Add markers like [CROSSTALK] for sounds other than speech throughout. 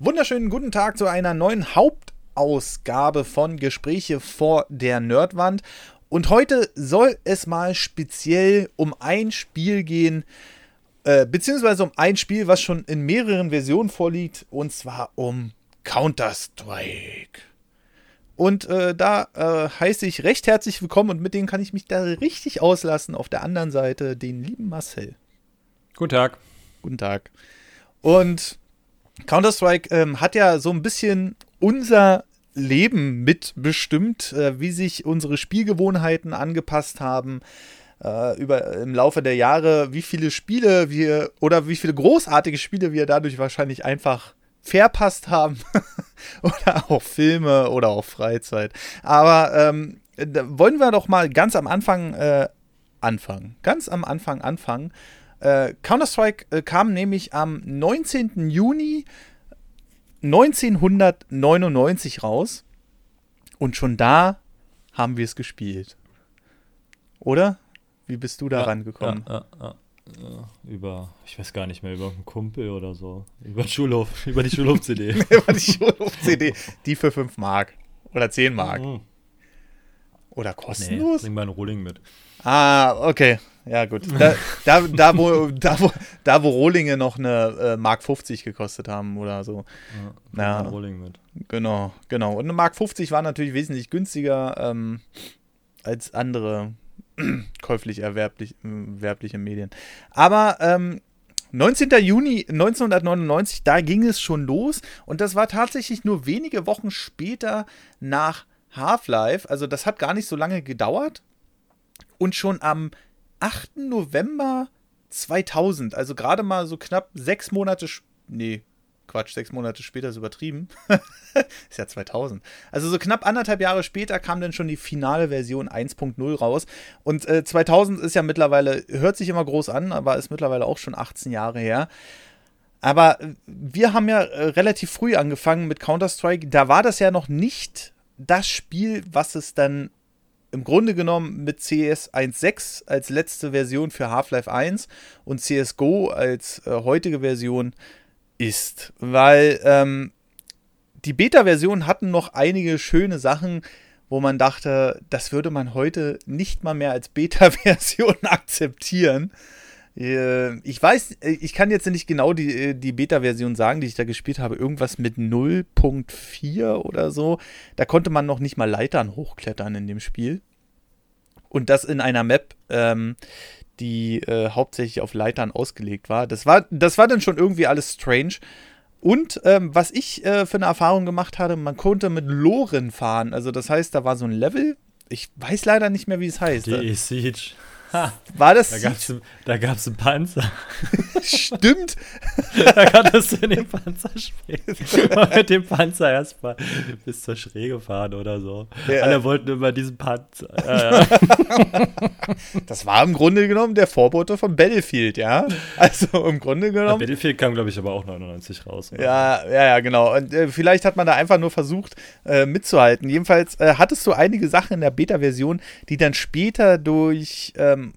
Wunderschönen guten Tag zu einer neuen Hauptausgabe von Gespräche vor der Nerdwand. Und heute soll es mal speziell um ein Spiel gehen, äh, beziehungsweise um ein Spiel, was schon in mehreren Versionen vorliegt, und zwar um Counter-Strike. Und äh, da äh, heiße ich recht herzlich willkommen und mit dem kann ich mich da richtig auslassen. Auf der anderen Seite den lieben Marcel. Guten Tag. Guten Tag. Und Counter-Strike ähm, hat ja so ein bisschen unser Leben mitbestimmt, äh, wie sich unsere Spielgewohnheiten angepasst haben. Äh, über, Im Laufe der Jahre, wie viele Spiele wir oder wie viele großartige Spiele wir dadurch wahrscheinlich einfach verpasst haben. [LAUGHS] oder auch Filme oder auch Freizeit. Aber ähm, wollen wir doch mal ganz am Anfang äh, anfangen. Ganz am Anfang anfangen. Äh, Counter-Strike äh, kam nämlich am 19. Juni 1999 raus. Und schon da haben wir es gespielt. Oder? Wie bist du da ja, rangekommen? Ja, ja, über, ich weiß gar nicht mehr, über einen Kumpel oder so. Über, Schulhof, [LAUGHS] über die Schulhof-CD. [LAUGHS] über die Schulhof-CD. Die für 5 Mark. Oder 10 Mark. Mhm. Oder kostenlos? Nee, bring mal einen Rolling mit. Ah, okay. Ja, gut. Da, da, da, wo, da, wo, da, wo Rohlinge noch eine äh, Mark 50 gekostet haben oder so. Ja, ja Rohling mit. Genau, genau. Und eine Mark 50 war natürlich wesentlich günstiger ähm, als andere [CLEARS THROAT] käuflich erwerblich, erwerbliche Medien. Aber ähm, 19. Juni 1999, da ging es schon los und das war tatsächlich nur wenige Wochen später nach Half-Life. Also das hat gar nicht so lange gedauert. Und schon am 8. November 2000, also gerade mal so knapp sechs Monate, nee, Quatsch, sechs Monate später ist übertrieben. [LAUGHS] ist ja 2000. Also so knapp anderthalb Jahre später kam dann schon die finale Version 1.0 raus. Und äh, 2000 ist ja mittlerweile, hört sich immer groß an, aber ist mittlerweile auch schon 18 Jahre her. Aber äh, wir haben ja äh, relativ früh angefangen mit Counter-Strike. Da war das ja noch nicht das Spiel, was es dann im Grunde genommen mit CS 1.6 als letzte Version für Half-Life 1 und CSGO als äh, heutige Version ist. Weil ähm, die Beta-Version hatten noch einige schöne Sachen, wo man dachte, das würde man heute nicht mal mehr als Beta-Version [LAUGHS] akzeptieren. Äh, ich weiß, äh, ich kann jetzt nicht genau die, äh, die Beta-Version sagen, die ich da gespielt habe. Irgendwas mit 0.4 oder so. Da konnte man noch nicht mal Leitern hochklettern in dem Spiel. Und das in einer Map, ähm, die äh, hauptsächlich auf Leitern ausgelegt war. Das war, das war dann schon irgendwie alles strange. Und ähm, was ich äh, für eine Erfahrung gemacht hatte, man konnte mit Loren fahren. Also das heißt, da war so ein Level. Ich weiß leider nicht mehr, wie es heißt. Die Siege. Ha, war das? Da gab es einen Panzer. Stimmt. [LAUGHS] da konntest du in den Panzer springen. [LAUGHS] Mal mit dem Panzer erstmal bis zur Schräge fahren oder so. Ja. Alle wollten immer diesen Panzer. Ja, ja. [LAUGHS] das war im Grunde genommen der Vorbote von Battlefield, ja. Also im Grunde genommen. Battlefield kam, glaube ich, aber auch 99 raus. Oder? Ja, ja, ja, genau. Und äh, vielleicht hat man da einfach nur versucht, äh, mitzuhalten. Jedenfalls äh, hattest du einige Sachen in der Beta-Version, die dann später durch. Ähm, ähm,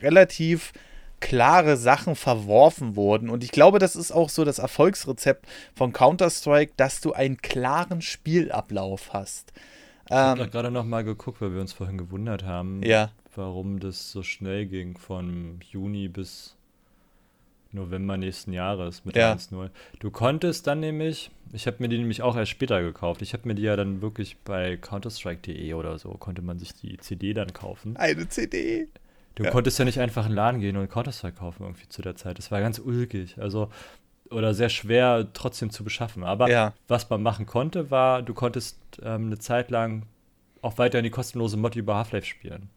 relativ klare Sachen verworfen wurden. Und ich glaube, das ist auch so das Erfolgsrezept von Counter-Strike, dass du einen klaren Spielablauf hast. Ich habe ähm, gerade noch mal geguckt, weil wir uns vorhin gewundert haben, ja. warum das so schnell ging von Juni bis November nächsten Jahres mit ja. 1.0. Du konntest dann nämlich, ich habe mir die nämlich auch erst später gekauft. Ich habe mir die ja dann wirklich bei counterstrike.de oder so, konnte man sich die CD dann kaufen. Eine CD? Du ja. konntest ja nicht einfach in den Laden gehen und Counter-Strike kaufen irgendwie zu der Zeit. Das war ganz ulkig. Also, oder sehr schwer trotzdem zu beschaffen. Aber ja. was man machen konnte, war, du konntest ähm, eine Zeit lang auch weiterhin die kostenlose Mod über Half-Life spielen.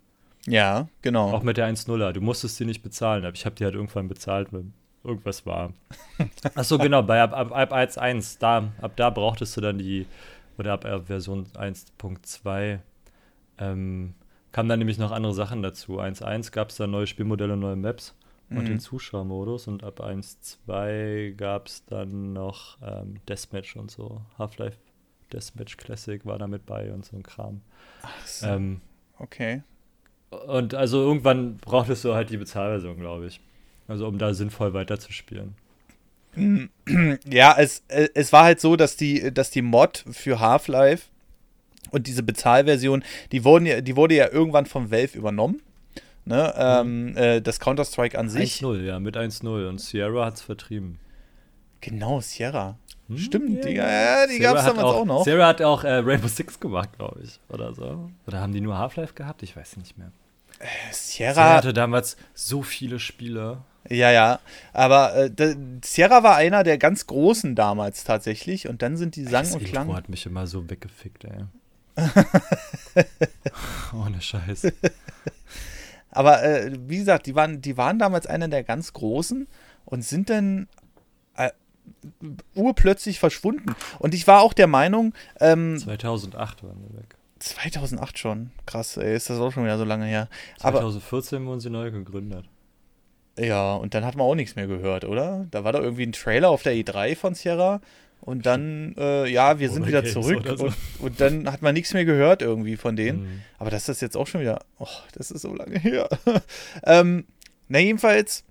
Ja, genau. Auch mit der 1.0er. Du musstest sie nicht bezahlen, aber ich habe die halt irgendwann bezahlt, wenn irgendwas war. [LAUGHS] Achso, genau, bei ab, ab, ab 1.1, da, ab da brauchtest du dann die, oder ab Version 1.2, ähm, kamen dann nämlich noch andere Sachen dazu. 1.1 gab es dann neue Spielmodelle, neue Maps und mhm. den Zuschauermodus. Und ab 1.2 gab es dann noch ähm, Deathmatch und so. Half-Life Deathmatch Classic war da mit bei und so ein Kram. Ach so. Ähm, okay. Und also irgendwann brauchtest du halt die Bezahlversion, glaube ich. Also um da sinnvoll weiterzuspielen. Ja, es, äh, es war halt so, dass die, dass die Mod für Half-Life und diese Bezahlversion, die, wurden ja, die wurde ja irgendwann vom Valve übernommen. Ne? Ähm, äh, das Counter-Strike an sich. 1-0, ja, mit 1-0. Und Sierra hat es vertrieben. Genau, Sierra. Hm? Stimmt, die, Ja, ja, die gab es hat damals auch, noch. Sierra hat auch äh, Rainbow Six gemacht, glaube ich. Oder so. Oder haben die nur Half-Life gehabt? Ich weiß nicht mehr. Sierra Sierra, hatte damals so viele Spiele. ja, ja. Aber äh, Sierra war einer der ganz großen damals tatsächlich. Und dann sind die sang- das und Intro klang. hat mich immer so weggefickt, ey. [LAUGHS] Ohne Scheiß. Aber äh, wie gesagt, die waren, die waren damals einer der ganz großen und sind dann äh, urplötzlich verschwunden. Und ich war auch der Meinung, ähm, 2008 waren wir weg. 2008 schon, krass, ey, ist das auch schon wieder so lange her. Aber 2014 wurden sie neu gegründet. ja, und dann hat man auch nichts mehr gehört, oder? Da war doch irgendwie ein Trailer auf der E3 von Sierra. Und dann, äh, ja, wir sind Oder wieder Games zurück. so. Und, und dann hat man nichts mehr gehört irgendwie von denen. Mhm. Aber das ist jetzt auch schon wieder, oh, das ist so lange her. [LAUGHS] ähm, na, jedenfalls,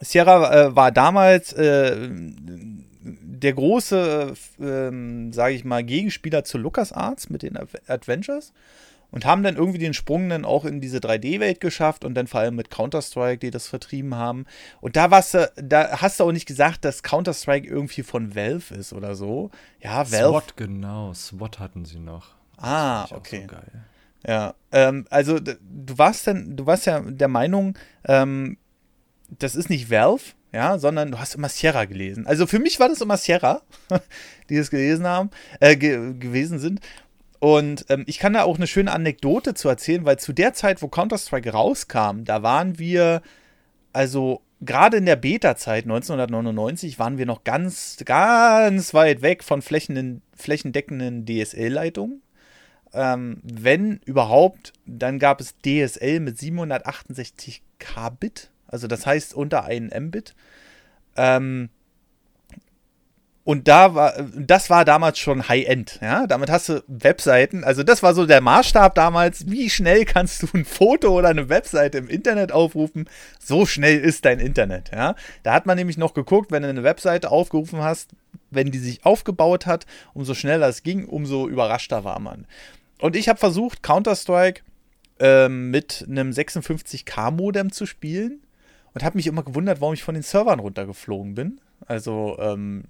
Sierra äh, war damals äh, der große, äh, ähm, sage ich mal, Gegenspieler zu LucasArts mit den Ad- Adventures und haben dann irgendwie den Sprung dann auch in diese 3D-Welt geschafft und dann vor allem mit Counter-Strike, die das vertrieben haben. Und da warst du, da hast du auch nicht gesagt, dass Counter-Strike irgendwie von Valve ist oder so. Ja, Valve. SWAT, genau. SWAT hatten sie noch. Ah, ich auch okay. So geil. Ja, ähm, also du warst dann, du warst ja der Meinung, ähm, das ist nicht Valve, ja, sondern du hast immer Sierra gelesen. Also für mich war das immer Sierra, [LAUGHS] die es gelesen haben, äh, ge gewesen sind. Und ähm, ich kann da auch eine schöne Anekdote zu erzählen, weil zu der Zeit, wo Counter-Strike rauskam, da waren wir, also gerade in der Beta-Zeit 1999, waren wir noch ganz, ganz weit weg von flächen flächendeckenden DSL-Leitungen. Ähm, wenn überhaupt, dann gab es DSL mit 768 Kbit, also das heißt unter 1 Mbit. Ähm, und da war, das war damals schon High-End, ja. Damit hast du Webseiten, also das war so der Maßstab damals, wie schnell kannst du ein Foto oder eine Webseite im Internet aufrufen, so schnell ist dein Internet, ja. Da hat man nämlich noch geguckt, wenn du eine Webseite aufgerufen hast, wenn die sich aufgebaut hat, umso schneller es ging, umso überraschter war man. Und ich habe versucht, Counter-Strike ähm, mit einem 56K-Modem zu spielen und habe mich immer gewundert, warum ich von den Servern runtergeflogen bin. Also ähm,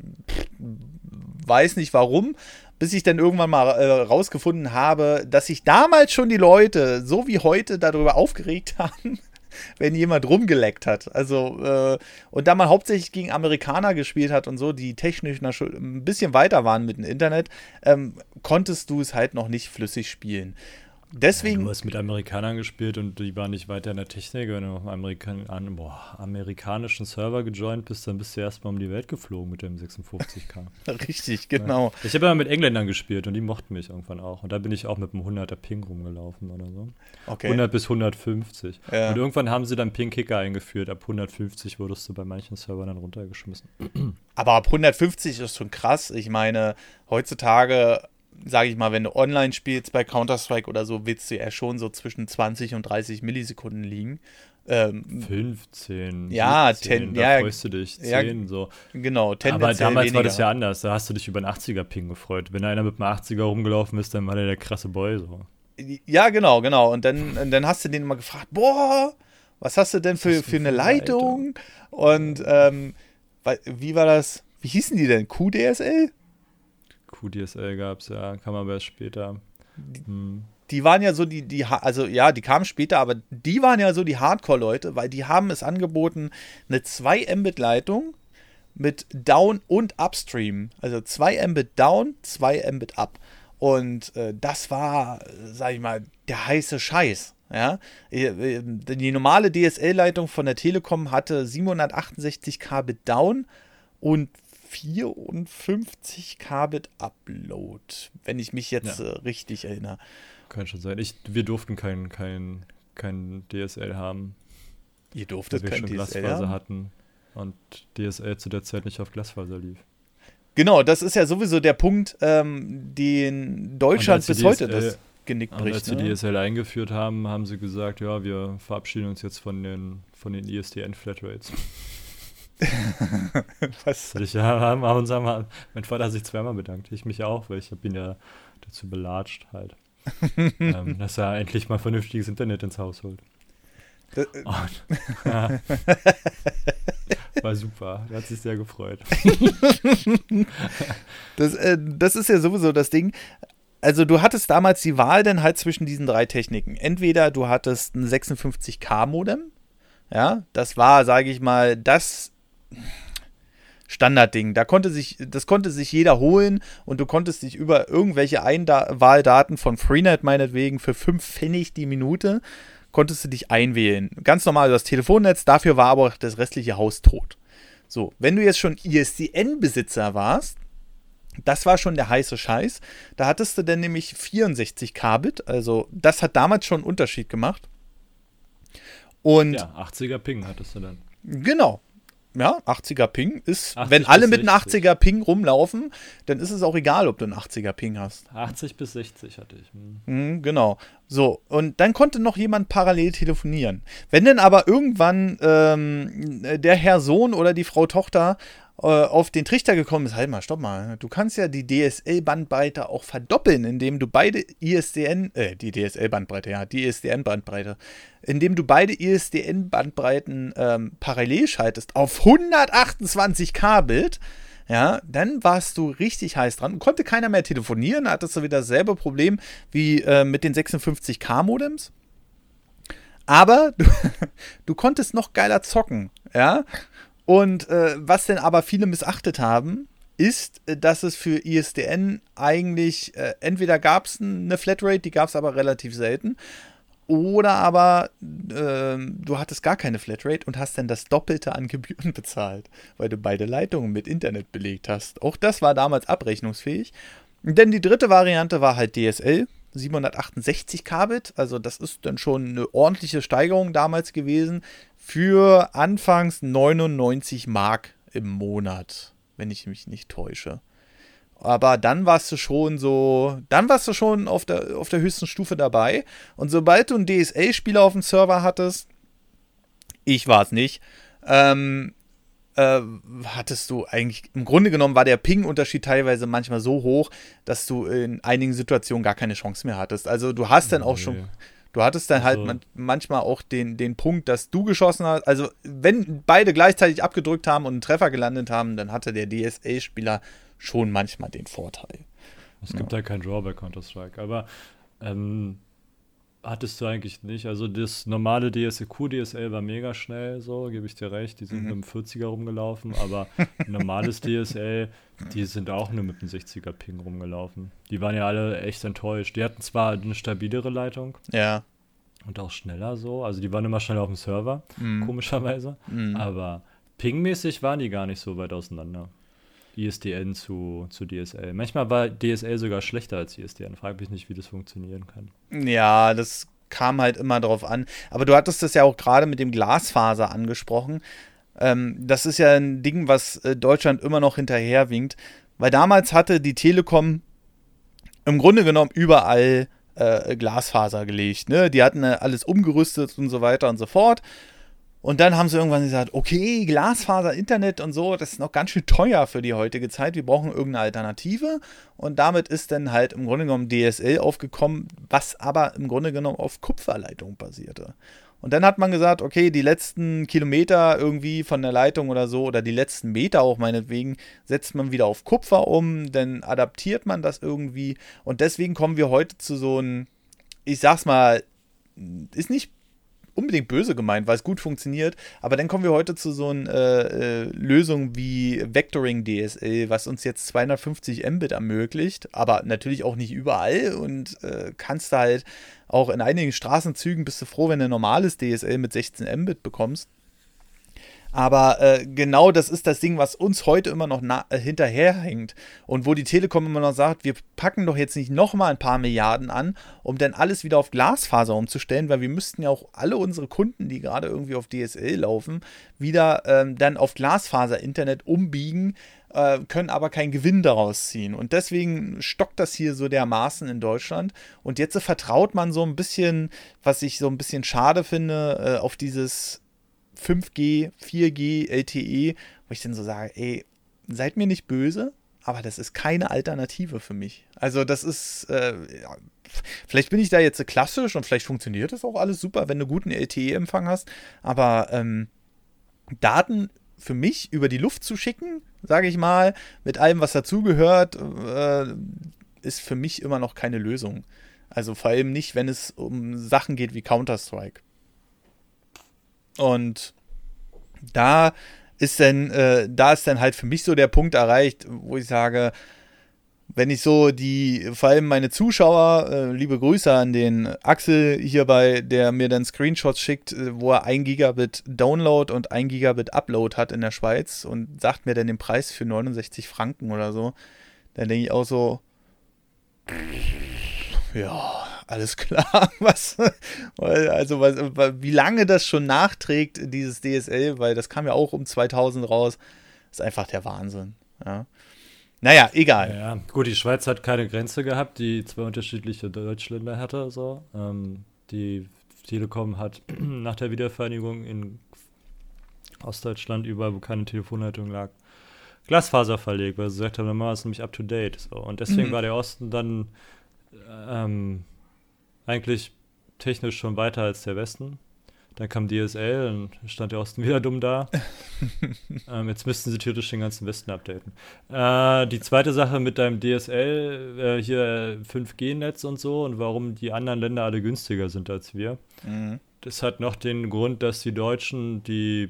weiß nicht warum, bis ich dann irgendwann mal äh, rausgefunden habe, dass sich damals schon die Leute so wie heute darüber aufgeregt [LAUGHS] haben, wenn jemand rumgeleckt hat. Also, äh, und da man hauptsächlich gegen Amerikaner gespielt hat und so, die technisch ein bisschen weiter waren mit dem Internet, ähm, konntest du es halt noch nicht flüssig spielen. Deswegen. Du hast mit Amerikanern gespielt und die waren nicht weiter in der Technik. Wenn du auf einem Amerikan an, boah, amerikanischen Server gejoint bist, dann bist du erstmal um die Welt geflogen mit dem 56k. [LAUGHS] Richtig, genau. Ich habe immer mit Engländern gespielt und die mochten mich irgendwann auch. Und da bin ich auch mit einem 100er Ping rumgelaufen oder so. Okay. 100 bis 150. Ja. Und irgendwann haben sie dann Ping-Kicker eingeführt. Ab 150 wurdest du bei manchen Servern dann runtergeschmissen. Aber ab 150 ist schon krass. Ich meine, heutzutage, sage ich mal, wenn du online spielst bei Counter-Strike oder so, willst du ja schon so zwischen 20 und 30 Millisekunden liegen. Ähm, 15. Ja, 17, ten- da ja, freust du dich. ja, 10, so. genau, Aber damals weniger. war das ja anders. Da hast du dich über einen 80er-Ping gefreut. Wenn einer mit einem 80er rumgelaufen ist, dann war der der krasse Boy. So. Ja, genau, genau. Und dann, und dann hast du den immer gefragt, boah, was hast du denn für, für eine eine Leitung? Und ähm, wie war das? Wie hießen die denn? QDSL? QDSL gab es ja, kam aber erst später. Hm. Die waren ja so die, die, also ja, die kamen später, aber die waren ja so die Hardcore-Leute, weil die haben es angeboten, eine 2 Mbit-Leitung mit Down und Upstream. Also 2 Mbit Down, 2 Mbit Up. Und äh, das war, sag ich mal, der heiße Scheiß. Ja, äh, die normale DSL-Leitung von der Telekom hatte 768 Kbit Down und 54 Kbit Upload, wenn ich mich jetzt Ja. äh, richtig erinnere. Kann schon sein. Ich, wir durften kein, kein, kein DSL haben, Ihr weil durftet wir kein schon DSL Glasfaser haben. hatten. Und DSL zu der Zeit nicht auf Glasfaser lief. Genau, das ist ja sowieso der Punkt, ähm, den Deutschland bis heute DSL das Genick Und als bricht. sie Ne? DSL eingeführt haben, haben sie gesagt, ja, wir verabschieden uns jetzt von den, von den ISDN-Flatrates. [LAUGHS] Was? Ich, haben, haben, haben, mein Vater hat sich zweimal bedankt, ich mich auch, weil ich habe ihn ja dazu belatscht halt, ähm, [LAUGHS] dass er endlich mal vernünftiges Internet ins Haus holt. Das, Und, ja. [LAUGHS] War super, er hat sich sehr gefreut. das, äh, das ist ja sowieso das Ding also du hattest damals die Wahl dann halt zwischen diesen drei Techniken. Entweder du hattest ein 56K-Modem, ja, das war, sage ich mal, das Standardding. Da konnte sich, das konnte sich jeder holen und du konntest dich über irgendwelche Einwahldaten von Freenet meinetwegen für 5 Pfennig die Minute, konntest du dich einwählen. Ganz normal das Telefonnetz, dafür war aber das restliche Haus tot. So, wenn du jetzt schon ISDN-Besitzer warst, das war schon der heiße Scheiß. Da hattest du dann nämlich 64 Kbit. Also, das hat damals schon einen Unterschied gemacht. Und ja, 80er Ping hattest du dann. Genau. Ja, 80er Ping ist, wenn alle mit einem 80er Ping rumlaufen, dann ist es auch egal, ob du einen 80er Ping hast. 80 bis 60 hatte ich. Hm. Mhm, genau. So, und dann konnte noch jemand parallel telefonieren. Wenn dann aber irgendwann ähm, der Herr Sohn oder die Frau Tochter äh, auf den Trichter gekommen ist, halt mal, stopp mal, du kannst ja die DSL-Bandbreite auch verdoppeln, indem du beide ISDN, äh, die DSL-Bandbreite, ja, die ISDN-Bandbreite, indem du beide ISDN-Bandbreiten ähm, parallel schaltest auf 128 Kbit, ja, dann warst du richtig heiß dran. Konnte keiner mehr telefonieren, hattest du wieder dasselbe Problem wie äh, mit den 56K-Modems. Aber du, [LAUGHS] du konntest noch geiler zocken, ja. Und äh, was denn aber viele missachtet haben, ist, äh, dass es für ISDN eigentlich, äh, entweder gab es eine Flatrate, die gab es aber relativ selten, oder aber äh, du hattest gar keine Flatrate und hast dann das Doppelte an Gebühren [LAUGHS] bezahlt, weil du beide Leitungen mit Internet belegt hast. Auch das war damals abrechnungsfähig. Denn die dritte Variante war halt DSL, 768 Kbit, also das ist dann schon eine ordentliche Steigerung damals gewesen für anfangs 99 Mark im Monat, wenn ich mich nicht täusche. Aber dann warst du schon so, dann warst du schon auf der, auf der höchsten Stufe dabei. Und sobald du einen DSL-Spieler auf dem Server hattest, ich war es nicht, ähm, äh, hattest du eigentlich, im Grunde genommen war der Ping-Unterschied teilweise manchmal so hoch, dass du in einigen Situationen gar keine Chance mehr hattest. Also du hast dann auch nee. schon, du hattest dann halt also. halt man, manchmal auch den, den Punkt, dass du geschossen hast. Also wenn beide gleichzeitig abgedrückt haben und einen Treffer gelandet haben, dann hatte der DSA-Spieler schon manchmal den Vorteil. Es gibt ja, ja kein Draw bei Counter-Strike, aber ähm, hattest du eigentlich nicht. Also das normale DSQ, DSL war mega schnell, so, gebe ich dir recht. Die sind mhm. mit dem 40er rumgelaufen, aber [LAUGHS] normales DSL, die sind auch nur mit dem 60er Ping rumgelaufen. Die waren ja alle echt enttäuscht. Die hatten zwar eine stabilere Leitung. Ja. Und auch schneller so. Also die waren immer schneller auf dem Server, mhm. komischerweise. Mhm. Aber pingmäßig waren die gar nicht so weit auseinander. ISDN zu, zu DSL. Manchmal war DSL sogar schlechter als ISDN. Frage mich nicht, wie das funktionieren kann. Ja, das kam halt immer drauf an. Aber du hattest das ja auch gerade mit dem Glasfaser angesprochen. Ähm, das ist ja ein Ding, was äh, Deutschland immer noch hinterherwinkt. Weil damals hatte die Telekom im Grunde genommen überall äh, Glasfaser gelegt. Ne? Die hatten äh, alles umgerüstet und so weiter und so fort. Und dann haben sie irgendwann gesagt, okay, Glasfaser, Internet und so, das ist noch ganz schön teuer für die heutige Zeit. Wir brauchen irgendeine Alternative. Und damit ist dann halt im Grunde genommen DSL aufgekommen, was aber im Grunde genommen auf Kupferleitung basierte. Und dann hat man gesagt, okay, die letzten Kilometer irgendwie von der Leitung oder so, oder die letzten Meter auch meinetwegen, setzt man wieder auf Kupfer um, dann adaptiert man das irgendwie. Und deswegen kommen wir heute zu so einem, ich sag's mal, ist nicht unbedingt böse gemeint, weil es gut funktioniert. Aber dann kommen wir heute zu so einer äh, äh, Lösung wie Vectoring DSL, was uns jetzt 250 Mbit ermöglicht, aber natürlich auch nicht überall und äh, kannst du halt auch in einigen Straßenzügen bist du froh, wenn du normales DSL mit 16 Mbit bekommst. Aber äh, genau das ist das Ding, was uns heute immer noch äh, hinterherhängt. Und wo die Telekom immer noch sagt, wir packen doch jetzt nicht nochmal ein paar Milliarden an, um dann alles wieder auf Glasfaser umzustellen, weil wir müssten ja auch alle unsere Kunden, die gerade irgendwie auf DSL laufen, wieder ähm, dann auf Glasfaser-Internet umbiegen, äh, können aber keinen Gewinn daraus ziehen. Und deswegen stockt das hier so dermaßen in Deutschland. Und jetzt vertraut man so ein bisschen, was ich so ein bisschen schade finde, äh, auf dieses 5G, 4G, LTE, wo ich dann so sage, ey, seid mir nicht böse, aber das ist keine Alternative für mich. Also das ist, äh, ja, vielleicht bin ich da jetzt klassisch und vielleicht funktioniert das auch alles super, wenn du guten LTE-Empfang hast, aber ähm, Daten für mich über die Luft zu schicken, sage ich mal, mit allem, was dazugehört, äh, ist für mich immer noch keine Lösung. Also vor allem nicht, wenn es um Sachen geht wie Counter-Strike. Und da ist dann, äh, da ist dann halt für mich so der Punkt erreicht, wo ich sage, wenn ich so die, vor allem meine Zuschauer, äh, liebe Grüße an den Axel hierbei, der mir dann Screenshots schickt, äh, wo er 1 Gigabit Download und 1 Gigabit Upload hat in der Schweiz und sagt mir dann den Preis für 69 Franken oder so, dann denke ich auch so, ja, alles klar. [LAUGHS] Was, also, was, wie lange das schon nachträgt, dieses DSL, weil das kam ja auch um 2000 raus, ist einfach der Wahnsinn. Ja. Naja, egal. Ja, gut, die Schweiz hat keine Grenze gehabt, die zwei unterschiedliche Deutschländer hatte. So. Ähm, die Telekom hat [CLEARS THROAT] nach der Wiedervereinigung in Ostdeutschland überall, wo keine Telefonleitung lag, Glasfaser verlegt, weil sie gesagt haben, dann machen wir es nämlich up to date. So. Und deswegen mhm. war der Osten dann ähm, eigentlich technisch schon weiter als der Westen. Dann kam DSL und stand der Osten [LAUGHS] wieder dumm da. [LAUGHS] ähm, jetzt müssten sie theoretisch den ganzen Westen updaten. Äh, die zweite Sache mit deinem DSL, äh, hier 5G-Netz und so und warum die anderen Länder alle günstiger sind als wir. Mhm. Das hat noch den Grund, dass die Deutschen die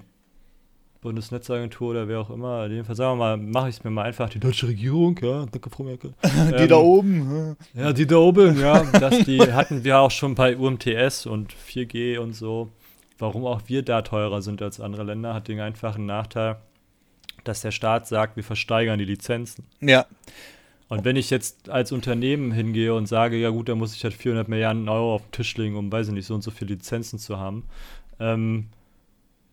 Bundesnetzagentur oder wer auch immer, in dem Fall sagen wir mal, mache ich es mir mal einfach, die deutsche Regierung, ja, danke Frau Merkel. [LAUGHS] die ähm, da oben. Ja, die da oben, ja, dass die [LAUGHS] hatten wir auch schon bei UMTS und 4G und so. Warum auch wir da teurer sind als andere Länder, hat den einfachen Nachteil, dass der Staat sagt, wir versteigern die Lizenzen. Ja. Und wenn ich jetzt als Unternehmen hingehe und sage, ja gut, dann muss ich halt 400 Milliarden Euro auf den Tisch legen, um, weiß ich nicht, so und so viele Lizenzen zu haben, ähm,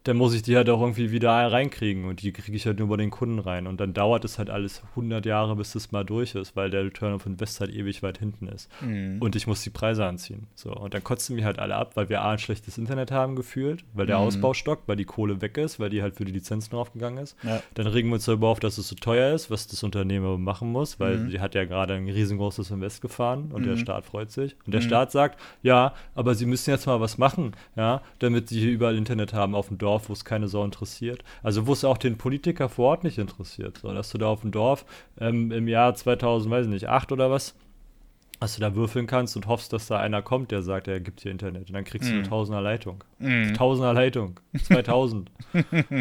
dann muss ich die halt auch irgendwie wieder reinkriegen und die kriege ich halt nur bei den Kunden rein. Und dann dauert es halt alles 100 Jahre, bis das mal durch ist, weil der Return of Invest halt ewig weit hinten ist. Mhm. Und ich muss die Preise anziehen. So, und dann kotzen wir halt alle ab, weil wir A, ein schlechtes Internet haben gefühlt, weil der mhm. Ausbau stockt, weil die Kohle weg ist, weil die halt für die Lizenzen draufgegangen ist. Ja. Dann regen wir uns darüber auf, dass es so teuer ist, was das Unternehmen machen muss, weil mhm. die hat ja gerade ein riesengroßes Invest gefahren und der mhm. Staat freut sich. Und der mhm. Staat sagt, ja, aber sie müssen jetzt mal was machen, ja, damit sie hier überall Internet haben auf dem Dorf Dorf, wo es keine Sau interessiert. Also wo es auch den Politiker vor Ort nicht interessiert. So, dass du da auf dem Dorf ähm, im Jahr 2000, weiß ich nicht, 8 oder was, dass du da würfeln kannst und hoffst, dass da einer kommt, der sagt, er gibt hier Internet. Und dann kriegst mm. du eine mhm. Tausender Leitung. Mm. Tausender Leitung. 2000.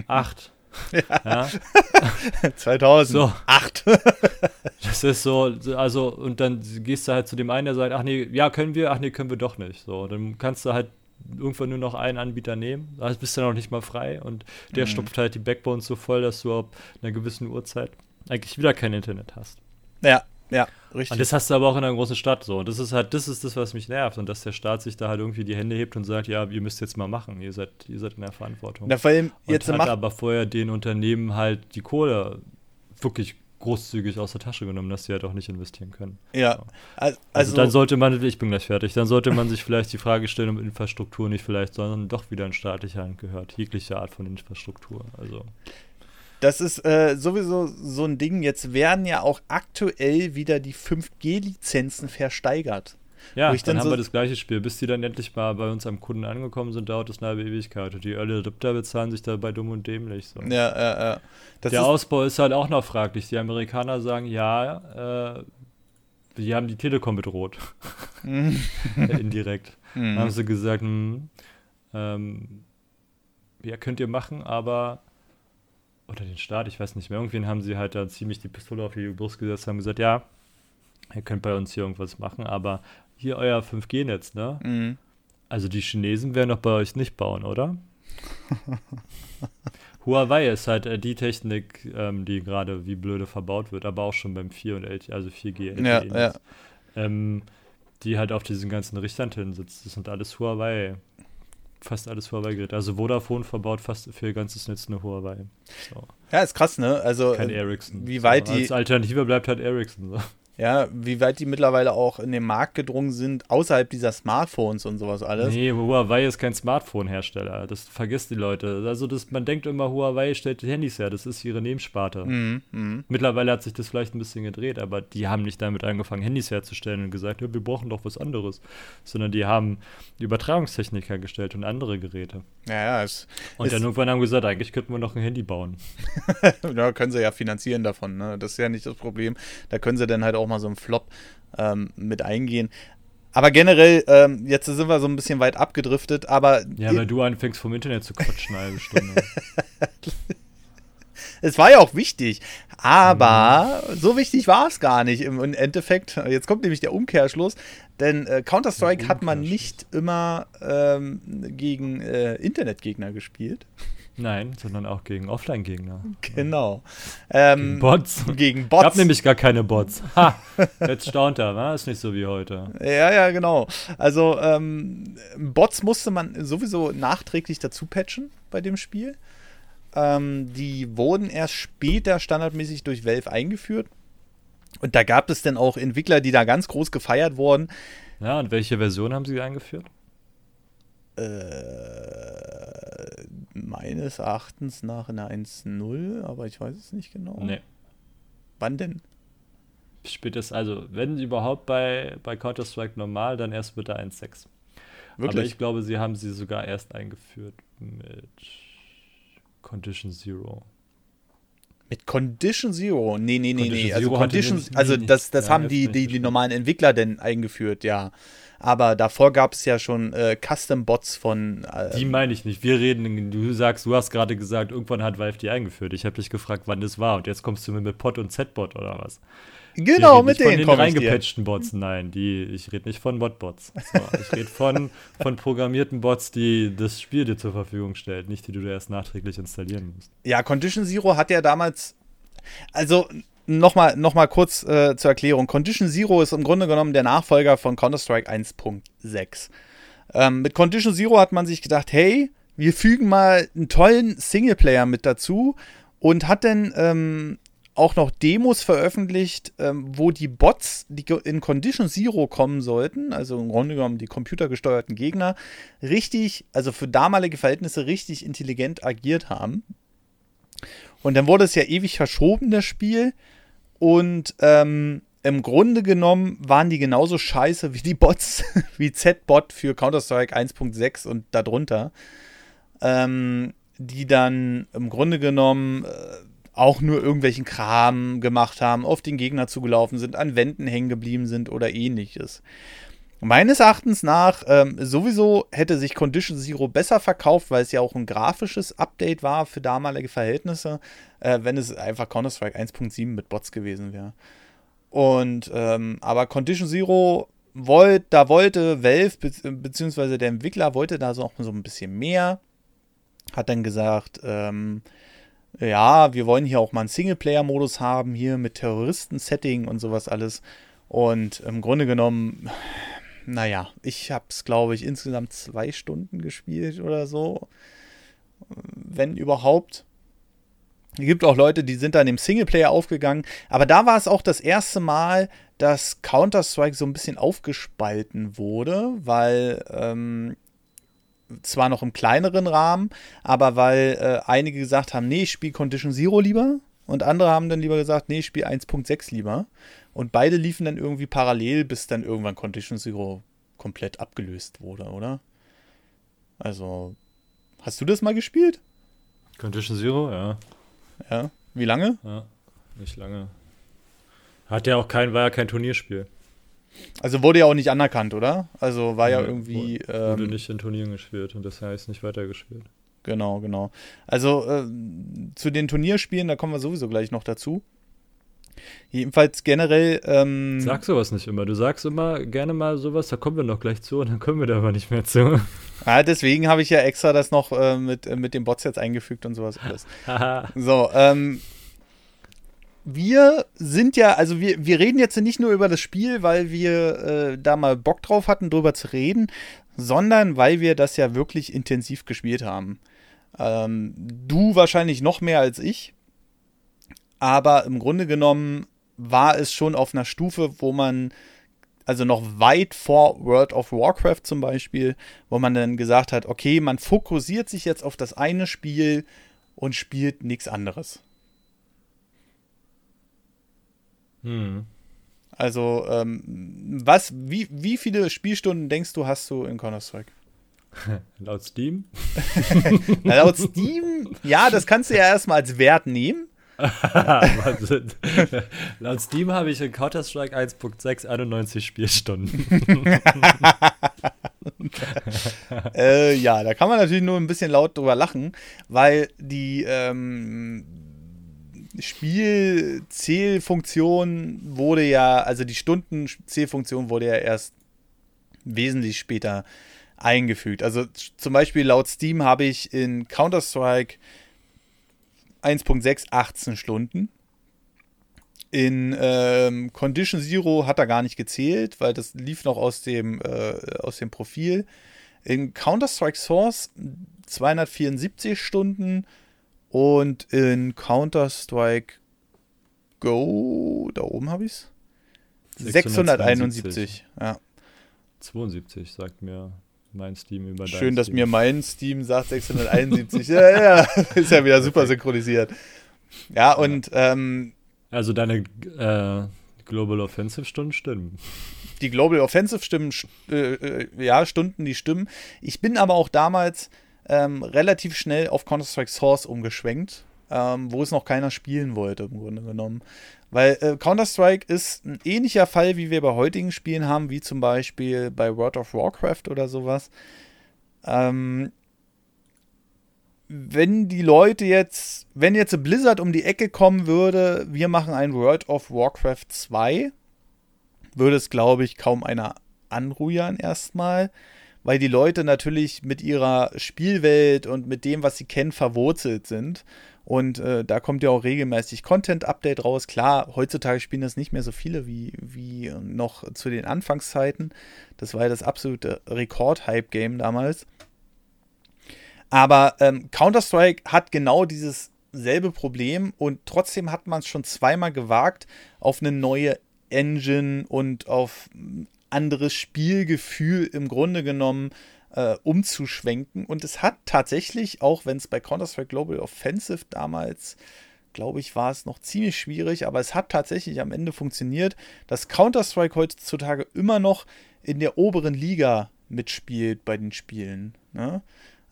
8. [LAUGHS] Ja. ja. [LAUGHS] 2000. So. 8. [LAUGHS] das ist so, also, und dann gehst du halt zu dem einen, der sagt, ach nee, ja, können wir, ach nee, können wir doch nicht. So, dann kannst du halt irgendwann nur noch einen Anbieter nehmen. Da bist du dann auch nicht mal frei und der mhm. stopft halt die Backbone so voll, dass du ab einer gewissen Uhrzeit eigentlich wieder kein Internet hast. Ja, ja, richtig. Und das hast du aber auch in einer großen Stadt so. Und das ist halt, das ist das, was mich nervt. Und dass der Staat sich da halt irgendwie die Hände hebt und sagt, ja, ihr müsst jetzt mal machen, ihr seid, ihr seid in der Verantwortung. Ja, vor allem jetzt und hat aber vorher den Unternehmen halt die Kohle wirklich großzügig aus der Tasche genommen, dass sie halt auch nicht investieren können. Ja. Also, also, dann sollte man, ich bin gleich fertig, dann sollte man sich vielleicht die Frage stellen, ob Infrastruktur nicht vielleicht, sondern doch wieder in staatlicher Hand gehört. Jegliche Art von Infrastruktur. Also. Das ist äh, sowieso so ein Ding. Jetzt werden ja auch aktuell wieder die 5G-Lizenzen versteigert. Ja, dann, dann haben so wir das gleiche Spiel. Bis die dann endlich mal bei uns am Kunden angekommen sind, dauert das eine halbe Ewigkeit. Und die Early Adopter bezahlen sich dabei dumm und dämlich. So. Ja, ja, ja. Das Der Ausbau ist halt auch noch fraglich. Die Amerikaner sagen, ja, äh, die haben die Telekom bedroht. [LAUGHS] Indirekt. [LAUGHS] Mhm. Dann haben sie gesagt, hm, ähm, ja, könnt ihr machen, aber oder den Staat, ich weiß nicht mehr, irgendwen haben sie halt da ziemlich die Pistole auf die Brust gesetzt, haben gesagt, ja, ihr könnt bei uns hier irgendwas machen, aber hier euer 5G-Netz, ne? Mhm. Also die Chinesen werden doch bei euch nicht bauen, oder? [LAUGHS] Huawei ist halt äh, die Technik, ähm, die gerade wie blöde verbaut wird, aber auch schon beim 4 und LTE, also 4G, LTE ja, ja. Ähm, die halt auf diesen ganzen Richtantellen sitzt. Das sind alles Huawei. Fast alles Huawei-Geräte. Also Vodafone verbaut fast für ihr ganzes Netz eine Huawei. So. Ja, ist krass, ne? Also kein Ericsson. Wie weit so, die. Als Alternative bleibt halt Ericsson. So. Ja, wie weit die mittlerweile auch in den Markt gedrungen sind, außerhalb dieser Smartphones und sowas alles. Nee, Huawei ist kein Smartphone-Hersteller. Das vergisst die Leute. Also das, man denkt immer, Huawei stellt die Handys her. Das ist ihre Nebensparte. Mhm, mhm. Mittlerweile hat sich das vielleicht ein bisschen gedreht, aber die haben nicht damit angefangen, Handys herzustellen und gesagt, ja, wir brauchen doch was anderes. Sondern die haben Übertragungstechnik hergestellt und andere Geräte. Ja, ja. Es, Und dann irgendwann haben gesagt, eigentlich könnten wir noch ein Handy bauen. [LAUGHS] ja, können sie ja finanzieren davon. Ne? Das ist ja nicht das Problem. Da können sie dann halt auch mal so einen Flop ähm, mit eingehen. Aber generell, ähm, jetzt sind wir so ein bisschen weit abgedriftet, aber Ja, weil du anfängst vom Internet zu quatschen eine halbe Stunde. [LAUGHS] es war ja auch wichtig. Aber so wichtig war es gar nicht im, Endeffekt. Jetzt kommt nämlich der Umkehrschluss, denn äh, Counter-Strike hat man nicht immer ähm, gegen äh, Internetgegner gespielt. Nein, sondern auch gegen Offline-Gegner. Genau. Ähm, Bots. Gegen Ich Bots. hab nämlich gar keine Bots. Ha! Jetzt staunt er, wa? Ist nicht so wie heute. Ja, ja, genau. Also ähm, Bots musste man sowieso nachträglich dazu patchen bei dem Spiel. Ähm, die wurden erst später standardmäßig durch Valve eingeführt. Und da gab es dann auch Entwickler, die da ganz groß gefeiert wurden. Ja, und welche Version haben sie eingeführt? Äh, meines Erachtens nach eine 1.0, aber ich weiß es nicht genau. Nee. Wann denn? Spätestens, also, wenn überhaupt bei, bei Counter-Strike normal, dann erst mit der 1.6. Aber Wirklich? ich glaube, sie haben sie sogar erst eingeführt mit Condition Zero. Mit Condition Zero? Nee, nee, nee, Condition nee. Also Zero Condition, also nee, das, das ja, haben die, die, die normalen Entwickler denn eingeführt, ja. Aber davor gab es ja schon äh, Custom-Bots von. Äh, Die meine ich nicht. Wir reden, du sagst, du hast gerade gesagt, irgendwann hat Valve die eingeführt. Ich habe dich gefragt, wann das war. Und jetzt kommst du mir mit Pod und Z-Bot oder was? genau, mit nicht von denen den reingepatchten Bots. Nein, die, ich rede nicht von Bot-Bots. So, ich rede von, von programmierten Bots, die das Spiel dir zur Verfügung stellt, nicht die du dir erst nachträglich installieren musst. Ja, Condition Zero hat ja damals. Also nochmal noch mal kurz äh, zur Erklärung. Condition Zero ist im Grunde genommen der Nachfolger von Counter-Strike 1.6. Ähm, mit Condition Zero hat man sich gedacht, hey, wir fügen mal einen tollen Singleplayer mit dazu und hat dann ähm, auch noch Demos veröffentlicht, ähm, wo die Bots, die in Condition Zero kommen sollten, also im Grunde genommen die computergesteuerten Gegner, richtig, also für damalige Verhältnisse richtig intelligent agiert haben. Und dann wurde es ja ewig verschoben, das Spiel. Und ähm, im Grunde genommen waren die genauso scheiße wie die Bots, [LAUGHS] wie Z-Bot für Counter-Strike 1.6 und darunter. Ähm, die dann im Grunde genommen äh, auch nur irgendwelchen Kram gemacht haben, auf den Gegner zugelaufen sind, an Wänden hängen geblieben sind oder ähnliches. Meines Erachtens nach ähm, sowieso hätte sich Condition Zero besser verkauft, weil es ja auch ein grafisches Update war für damalige Verhältnisse, äh, wenn es einfach Counter-Strike 1.7 mit Bots gewesen wäre. Und ähm, aber Condition Zero wollt, da wollte Valve be beziehungsweise der Entwickler wollte da so auch so ein bisschen mehr. Hat dann gesagt, ähm, ja, wir wollen hier auch mal einen Singleplayer-Modus haben, hier mit Terroristen-Setting und sowas alles. Und im Grunde genommen, naja, ich habe es, glaube ich, insgesamt zwei Stunden gespielt oder so. Wenn überhaupt. Es gibt auch Leute, die sind dann im Singleplayer aufgegangen. Aber da war es auch das erste Mal, dass Counter-Strike so ein bisschen aufgespalten wurde, weil ähm, zwar noch im kleineren Rahmen, aber weil äh, einige gesagt haben, nee, ich spiele Condition Zero lieber. Und andere haben dann lieber gesagt, nee, ich spiele 1.6 lieber. Und beide liefen dann irgendwie parallel, bis dann irgendwann Condition Zero komplett abgelöst wurde, oder? Also, hast du das mal gespielt? Condition Zero, ja. Ja. Wie lange? ja. Nicht lange. Hat ja auch kein, war ja kein Turnierspiel. Also wurde ja auch nicht anerkannt, oder? Also war ja Nee, irgendwie. Wurde Ähm, nicht in Turnieren gespielt und das heißt nicht weitergespielt. Genau, genau. Also äh, zu den Turnierspielen, da kommen wir sowieso gleich noch dazu. Jedenfalls generell. Ähm, Sag sowas nicht immer. Du sagst immer gerne mal sowas, da kommen wir noch gleich zu und [LAUGHS] dann kommen wir da aber nicht mehr zu. ja, deswegen habe ich ja extra das noch äh, mit, äh, mit den Bots jetzt eingefügt und sowas alles. [LAUGHS] So, ähm, wir sind ja, also wir, wir reden jetzt nicht nur über das Spiel, weil wir äh, da mal Bock drauf hatten, drüber zu reden, sondern weil wir das ja wirklich intensiv gespielt haben. Ähm, du wahrscheinlich noch mehr als ich, aber im Grunde genommen war es schon auf einer Stufe, wo man, also noch weit vor World of Warcraft zum Beispiel, wo man dann gesagt hat, okay, man fokussiert sich jetzt auf das eine Spiel und spielt nichts anderes. Hm. Also, ähm, was, wie, wie viele Spielstunden denkst du, hast du in Counter-Strike? [LAUGHS] Laut Steam? Na, [LAUGHS] laut Steam, ja, das kannst du ja erstmal als Wert nehmen. [LAUGHS] laut Steam habe ich in Counter-Strike 1.6 91 Spielstunden. [LAUGHS] äh, ja, da kann man natürlich nur ein bisschen laut drüber lachen, weil die ähm, Spielzählfunktion wurde ja, also die Stundenzählfunktion wurde ja erst wesentlich später eingefügt. Also zum Beispiel laut Steam habe ich in Counter-Strike 1.6 18 Stunden. In ähm, Condition Zero hat er gar nicht gezählt, weil das lief noch aus dem, äh, aus dem Profil. In Counter-Strike Source 274 Stunden und in Counter-Strike Go, da oben habe ich es. 671, ja. 72 sagt mir mein Steam über Schön, dass Steam. mir mein Steam sagt 671. [LAUGHS] ja, ja, ist ja wieder super synchronisiert. Ja, und. Ähm, also deine äh, Global Offensive Stunden stimmen. Die Global Offensive Stimmen, äh, äh, ja, Stunden, die stimmen. Ich bin aber auch damals ähm, relativ schnell auf Counter-Strike Source umgeschwenkt, ähm, wo es noch keiner spielen wollte, im Grunde genommen. Weil äh, Counter-Strike ist ein ähnlicher Fall, wie wir bei heutigen Spielen haben, wie zum Beispiel bei World of Warcraft oder sowas. Ähm, wenn die Leute jetzt, wenn jetzt Blizzard um die Ecke kommen würde, wir machen ein World of Warcraft 2, würde es, glaube ich, kaum einer anrühren erstmal weil die Leute natürlich mit ihrer Spielwelt und mit dem, was sie kennen, verwurzelt sind. Und äh, da kommt ja auch regelmäßig Content-Update raus. Klar, heutzutage spielen das nicht mehr so viele wie, wie noch zu den Anfangszeiten. Das war ja das absolute Rekord-Hype-Game damals. Aber ähm, Counter-Strike hat genau dieses selbe Problem und trotzdem hat man es schon zweimal gewagt, auf eine neue Engine und auf anderes Spielgefühl im Grunde genommen äh, umzuschwenken. Und es hat tatsächlich, auch wenn es bei Counter-Strike Global Offensive damals, glaube ich, war es noch ziemlich schwierig, aber es hat tatsächlich am Ende funktioniert, dass Counter-Strike heutzutage immer noch in der oberen Liga mitspielt bei den Spielen. Ne?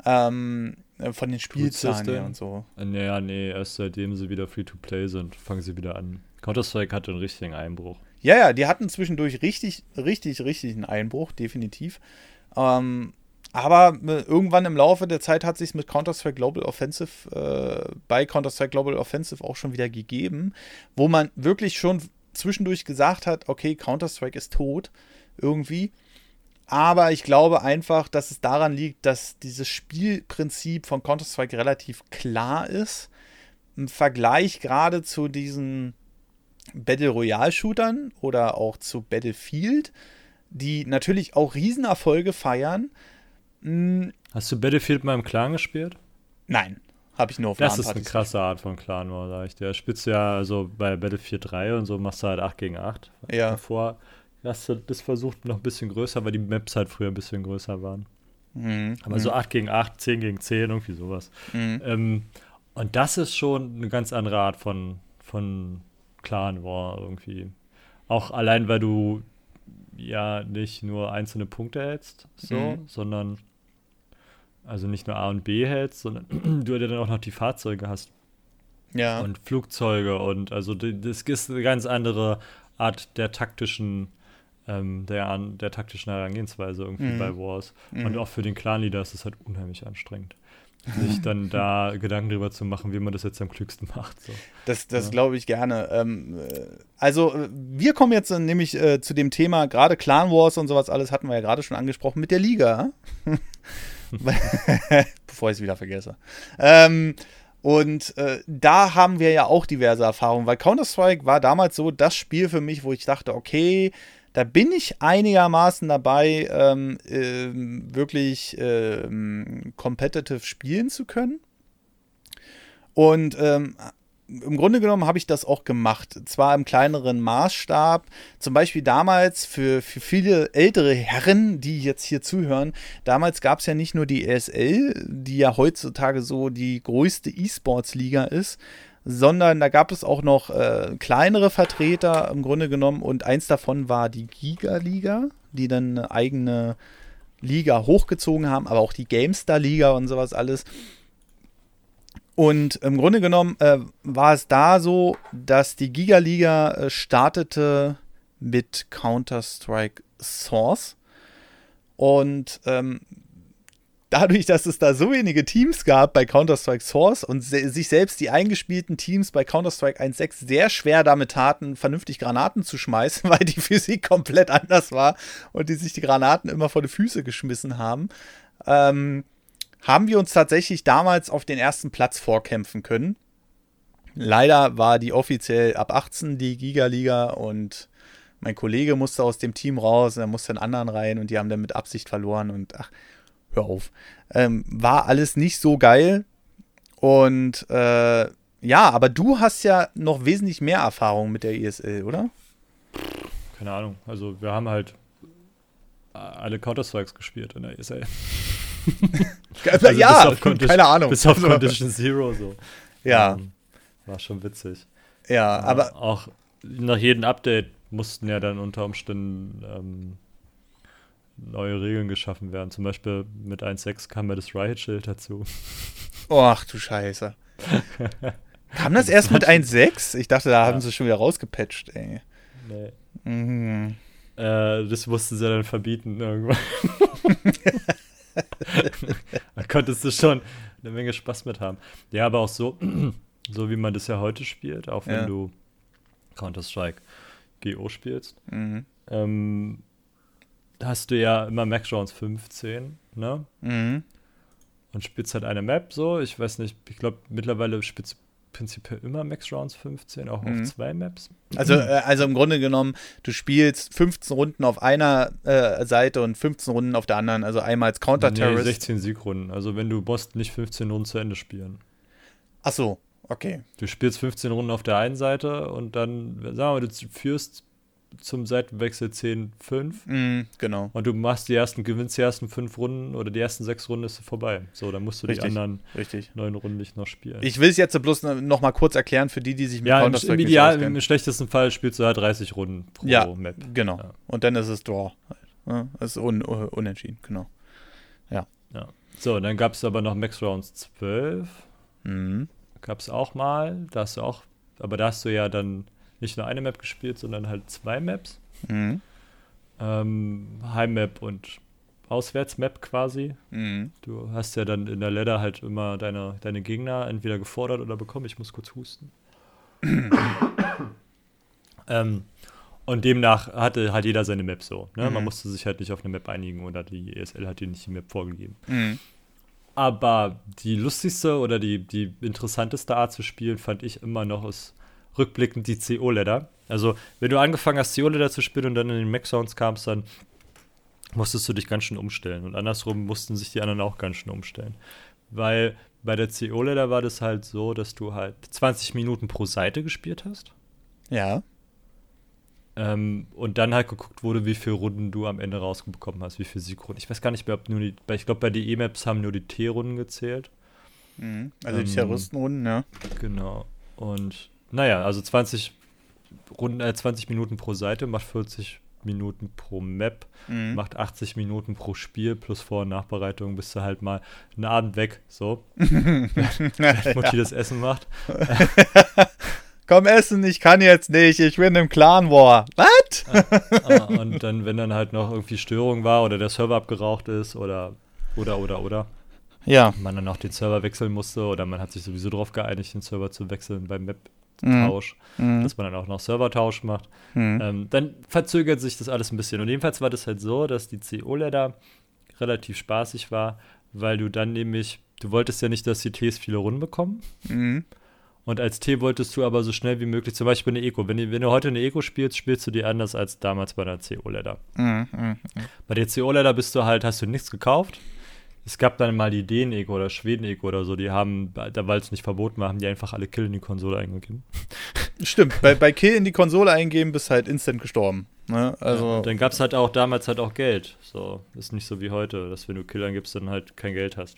Ähm, äh, von den Spielzahlen her und so. Naja, nee, erst seitdem sie wieder Free-to-Play sind, fangen sie wieder an. Counter-Strike hatte einen richtigen Einbruch. Ja, ja, die hatten zwischendurch richtig, richtig, richtig einen Einbruch, definitiv. Ähm, aber äh, irgendwann im Laufe der Zeit hat sich mit Counter-Strike Global Offensive, äh, bei Counter-Strike Global Offensive auch schon wieder gegeben, wo man wirklich schon zwischendurch gesagt hat, okay, Counter-Strike ist tot, irgendwie. Aber ich glaube einfach, dass es daran liegt, dass dieses Spielprinzip von Counter-Strike relativ klar ist. Im Vergleich gerade zu diesen Battle Royale Shootern oder auch zu Battlefield, die natürlich auch Riesenerfolge feiern. Hm, Hast du Battlefield mal im Clan gespielt? Nein, habe ich nur auf Das ist eine krasse Art von Clan War, sag ich dir. Spielst du ja also bei Battlefield 3 und so machst du halt 8 gegen 8. Ja. Davor hast du das versucht noch ein bisschen größer, weil die Maps halt früher ein bisschen größer waren. Mhm. Aber so 8 mhm. gegen 8, 10 gegen 10, irgendwie sowas. Mhm. Ähm, und das ist schon eine ganz andere Art von, von Clan war irgendwie. Auch allein, weil du ja nicht nur einzelne Punkte hältst, so, mhm. sondern also nicht nur A und B hältst, sondern [CLEARS THROAT] du ja dann auch noch die Fahrzeuge hast. Ja. Und Flugzeuge und also das ist eine ganz andere Art der taktischen ähm, der, der taktischen Herangehensweise irgendwie mhm. bei Wars. Mhm. Und auch für den Clan-Leader ist es halt unheimlich anstrengend sich dann da Gedanken darüber zu machen, wie man das jetzt am klügsten macht. So. Das, das ja. glaube ich gerne. Ähm, äh, also äh, wir kommen jetzt nämlich äh, zu dem Thema, gerade Clan Wars und sowas alles hatten wir ja gerade schon angesprochen, mit der Liga. [LAUGHS] [LAUGHS] Bevor ich es wieder vergesse. Ähm, und äh, da haben wir ja auch diverse Erfahrungen, weil Counter-Strike war damals so das Spiel für mich, wo ich dachte, okay, da bin ich einigermaßen dabei, ähm, äh, wirklich ähm, competitive spielen zu können. Und ähm, im Grunde genommen habe ich das auch gemacht. Zwar im kleineren Maßstab. Zum Beispiel damals für, für viele ältere Herren, die jetzt hier zuhören, damals gab es ja nicht nur die ESL, die ja heutzutage so die größte E-Sports-Liga ist, sondern da gab es auch noch äh, kleinere Vertreter im Grunde genommen und eins davon war die Giga-Liga, die dann eine eigene Liga hochgezogen haben, aber auch die GameStar-Liga und sowas alles. Und im Grunde genommen äh, war es da so, dass die Giga-Liga äh, startete mit Counter-Strike Source. Und ähm, dadurch, dass es da so wenige Teams gab bei Counter-Strike Source und se sich selbst die eingespielten Teams bei Counter-Strike 1.6 sehr schwer damit taten, vernünftig Granaten zu schmeißen, [LAUGHS] weil die Physik komplett anders war und die sich die Granaten immer vor die Füße geschmissen haben, ähm, haben wir uns tatsächlich damals auf den ersten Platz vorkämpfen können. Leider war die offiziell ab 18 die Giga-Liga und mein Kollege musste aus dem Team raus, er musste in anderen rein und die haben dann mit Absicht verloren und ach, hör auf. Ähm, war alles nicht so geil und äh, ja, aber du hast ja noch wesentlich mehr Erfahrung mit der ESL, oder? Keine Ahnung. Also wir haben halt alle Counter-Strikes gespielt in der ESL. [LAUGHS] also ja, keine Ahnung. Bis auf Condition [LAUGHS] Zero so. Ja. Um, ähm, war schon witzig. Ja, aber. Auch nach jedem Update mussten ja dann unter Umständen ähm, neue Regeln geschaffen werden. Zum Beispiel mit 1.6 kam ja das Riot-Schild dazu. ach du Scheiße. kam das erst mit 1.6? Ich dachte, da ja. haben sie schon wieder rausgepatcht, ey. Nee. Mhm. Äh, das mussten sie dann verbieten irgendwann. [LAUGHS] da konntest du schon eine Menge Spaß mit haben. Ja, aber auch so, [CLEARS THROAT] so wie man das ja heute spielt, auch wenn ja. du Counter-Strike GO spielst, mhm. ähm, hast du ja immer Max Rounds 15, ne? Mhm. Und spielst halt eine Map so. Ich weiß nicht, ich glaube, mittlerweile spielst prinzipiell immer Max Rounds 15, auch mhm. auf zwei Maps. Also, äh, also im Grunde genommen, du spielst 15 Runden auf einer äh, Seite und 15 Runden auf der anderen, also einmal als Counter-Terrorist. Nee, 16 Siegrunden. Also wenn du musst nicht 15 Runden zu Ende spielen. Ach so, okay. Du spielst 15 Runden auf der einen Seite und dann, sagen wir mal, du führst zum Seitenwechsel 10-5. Mm, genau. Und du machst die ersten, gewinnst die ersten fünf Runden oder die ersten sechs Runden ist vorbei. So, dann musst du richtig, die anderen richtig. neun Runden nicht noch spielen. Ich will es jetzt bloß noch mal kurz erklären für die, die sich mit ja, Counter-Strike im, Ideal, im schlechtesten Fall spielst du halt 30 Runden pro ja, Map. Genau. Ja. Und dann ist es Draw. Ja, das ist un unentschieden, genau. Ja. ja. So, dann gab es aber noch Max Rounds 12. Mhm. Gab es auch mal. Da hast du auch, aber da hast du ja dann nicht nur eine Map gespielt, sondern halt zwei Maps. Mhm. Ähm, Heimmap und Auswärtsmap quasi. Mhm. Du hast ja dann in der Ladder halt immer deine, deine Gegner entweder gefordert oder bekommen. Ich muss kurz husten. [COUGHS] ähm, und demnach hatte halt jeder seine Map so. Ne? Mhm. Man musste sich halt nicht auf eine Map einigen oder die ESL hat dir nicht die Map vorgegeben. Mhm. Aber die lustigste oder die, die interessanteste Art zu spielen fand ich immer noch ist rückblickend die CO-Ladder. Also, wenn du angefangen hast, CO-Ladder zu spielen und dann in den Mac-Sounds kamst, dann musstest du dich ganz schön umstellen. Und andersrum mussten sich die anderen auch ganz schön umstellen. Weil bei der CO-Ladder war das halt so, dass du halt 20 Minuten pro Seite gespielt hast. Ja. Ähm, und dann halt geguckt wurde, wie viele Runden du am Ende rausbekommen hast, wie viele Siegrunden. Ich weiß gar nicht mehr, ob nur die, ich glaube, bei den E-Maps haben nur die T-Runden gezählt. Mhm. Also die ähm, Terroristenrunden, ja. Genau. Und naja, also 20, Runden, äh, 20 Minuten pro Seite macht 40 Minuten pro Map, mhm. macht 80 Minuten pro Spiel plus Vor- und Nachbereitung, bist du halt mal einen Abend weg, so. [LAUGHS] [LAUGHS] Wenn Mutti das Essen macht. [LAUGHS] Komm essen, ich kann jetzt nicht, ich bin im Clan War. Was? Ah, ah, und dann, wenn dann halt noch irgendwie Störung war oder der Server abgeraucht ist oder, oder, oder, oder. Ja. Man dann auch den Server wechseln musste oder man hat sich sowieso darauf geeinigt, den Server zu wechseln beim Map. Tausch, mhm. dass man dann auch noch Servertausch macht. Mhm. Ähm, dann verzögert sich das alles ein bisschen. Und jedenfalls war das halt so, dass die CO-Ladder relativ spaßig war, weil du dann nämlich, du wolltest ja nicht, dass die Ts viele Runden bekommen. Mhm. Und als T wolltest du aber so schnell wie möglich, zum Beispiel eine Eco. Wenn, wenn du heute eine Eco spielst, spielst du die anders als damals bei der CO-Ladder. Mhm, mhm, bei der CO-Ladder bist du halt, hast du nichts gekauft. Es gab dann mal die Dänen-Ego oder Schweden-Ego oder so, die haben, da weil es nicht verboten war, haben die einfach alle Kill in die Konsole eingegeben. [LAUGHS] Stimmt, bei, bei Kill in die Konsole eingeben bist halt instant gestorben. Ne? Also ja, dann gab es halt auch damals halt auch Geld. So, ist nicht so wie heute, dass wenn du Kill eingibst, dann halt kein Geld hast.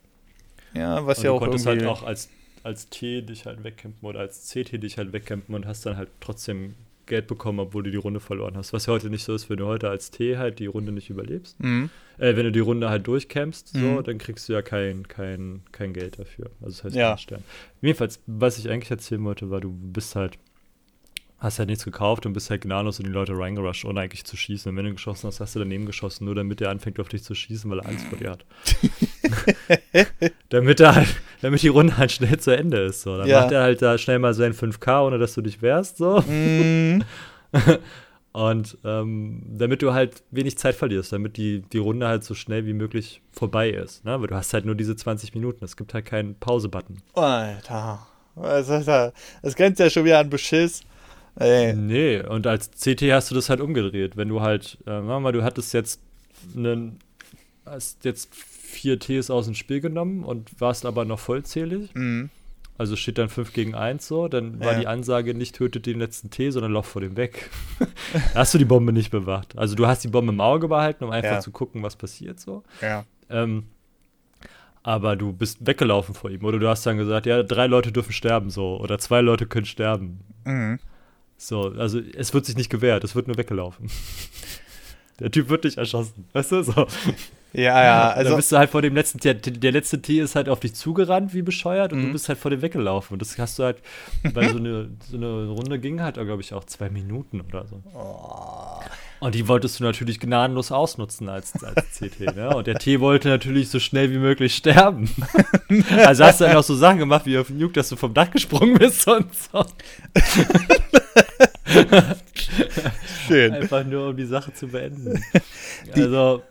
Ja, was und ja du auch konntest irgendwie... halt auch als, als T dich halt wegkämpfen oder als CT dich halt wegkämpfen und hast dann halt trotzdem Geld bekommen, obwohl du die Runde verloren hast. Was ja heute nicht so ist, wenn du heute als T halt die Runde nicht überlebst. Mhm. Äh, wenn du die Runde halt durchkämpfst, so, Mhm. dann kriegst du ja kein, kein, kein Geld dafür. Also das heißt, Ja. Stern. Jedenfalls, was ich eigentlich erzählen wollte, war, du bist halt, hast halt nichts gekauft und bist halt gnadenlos in die Leute reingerusht, ohne eigentlich zu schießen. Und wenn du geschossen hast, hast du daneben geschossen, nur damit er anfängt auf dich zu schießen, weil er Angst vor dir hat. [LAUGHS] damit er halt, damit die Runde halt schnell zu Ende ist. So. Dann Ja. macht er halt da schnell mal sein 5K, ohne dass du dich wehrst. So. Mhm. [LAUGHS] Und ähm, damit du halt wenig Zeit verlierst, damit die, die Runde halt so schnell wie möglich vorbei ist. Ne? Weil du hast halt nur diese 20 Minuten. Es gibt halt keinen Pause-Button. Alter. Das? Das grenzt ja schon wieder an Beschiss. Ey. Nee, und als CT hast du das halt umgedreht. Wenn du halt, äh, wir mal, du hattest jetzt einen, hast jetzt vier Ts aus dem Spiel genommen und warst aber noch vollzählig. Mhm. Also steht dann 5 gegen 1 so, dann war Ja. die Ansage nicht tötet den letzten T, sondern lauf vor dem weg. [LAUGHS] hast du die Bombe nicht bewacht. Also du hast die Bombe im Auge behalten, um einfach Ja. zu gucken, was passiert so. Ja. Ähm, aber du bist weggelaufen vor ihm. Oder du hast dann gesagt, ja, drei Leute dürfen sterben so. Oder zwei Leute können sterben. Mhm. So, also es wird sich nicht gewehrt, es wird nur weggelaufen. [LAUGHS] Der Typ wird nicht erschossen. Weißt du? So. [LAUGHS] Ja, ja, Also, dann bist du halt vor dem letzten T, der letzte T ist halt auf dich zugerannt, wie bescheuert, und Mhm. du bist halt vor dem weggelaufen. Und das hast du halt, weil so eine, so eine Runde ging halt, glaube ich, auch zwei Minuten oder so. Oh. Und die wolltest du natürlich gnadenlos ausnutzen als, als CT, ne? Und der T wollte natürlich so schnell wie möglich sterben. [LAUGHS] also hast du dann auch so Sachen gemacht wie auf Nuke, dass du vom Dach gesprungen bist und so. [LAUGHS] Schön. Einfach nur, um die Sache zu beenden. also,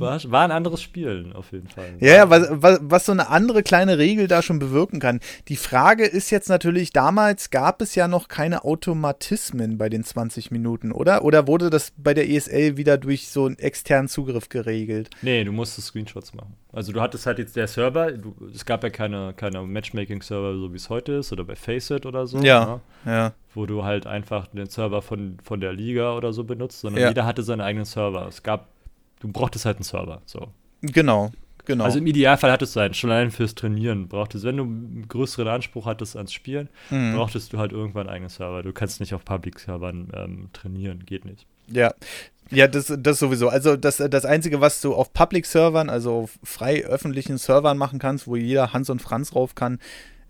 war, war ein anderes Spiel, auf jeden Fall. Ja, ja, was, was, was so eine andere kleine Regel da schon bewirken kann. Die Frage ist jetzt natürlich, damals gab es ja noch keine Automatismen bei den 20 Minuten, oder? Oder wurde das bei der ESL wieder durch so einen externen Zugriff geregelt? Nee, du musstest Screenshots machen. Also du hattest halt jetzt der Server, du, es gab ja keine, keine Matchmaking-Server, so wie es heute ist, oder bei Faceit oder so, Ja. ne? Ja. wo du halt einfach den Server von, von der Liga oder so benutzt, sondern Ja. jeder hatte seinen eigenen Server. Es gab, du brauchtest halt einen Server, so. Genau, genau. Also im Idealfall hattest du einen, schon allein fürs Trainieren brauchtest, wenn du einen größeren Anspruch hattest ans Spielen, Mhm. brauchtest du halt irgendwann einen eigenen Server. Du kannst nicht auf Public-Servern ähm, trainieren, geht nicht. Ja. Ja, das, das sowieso. Also das, das Einzige, was du auf Public-Servern, also auf frei öffentlichen Servern machen kannst, wo jeder Hans und Franz rauf kann,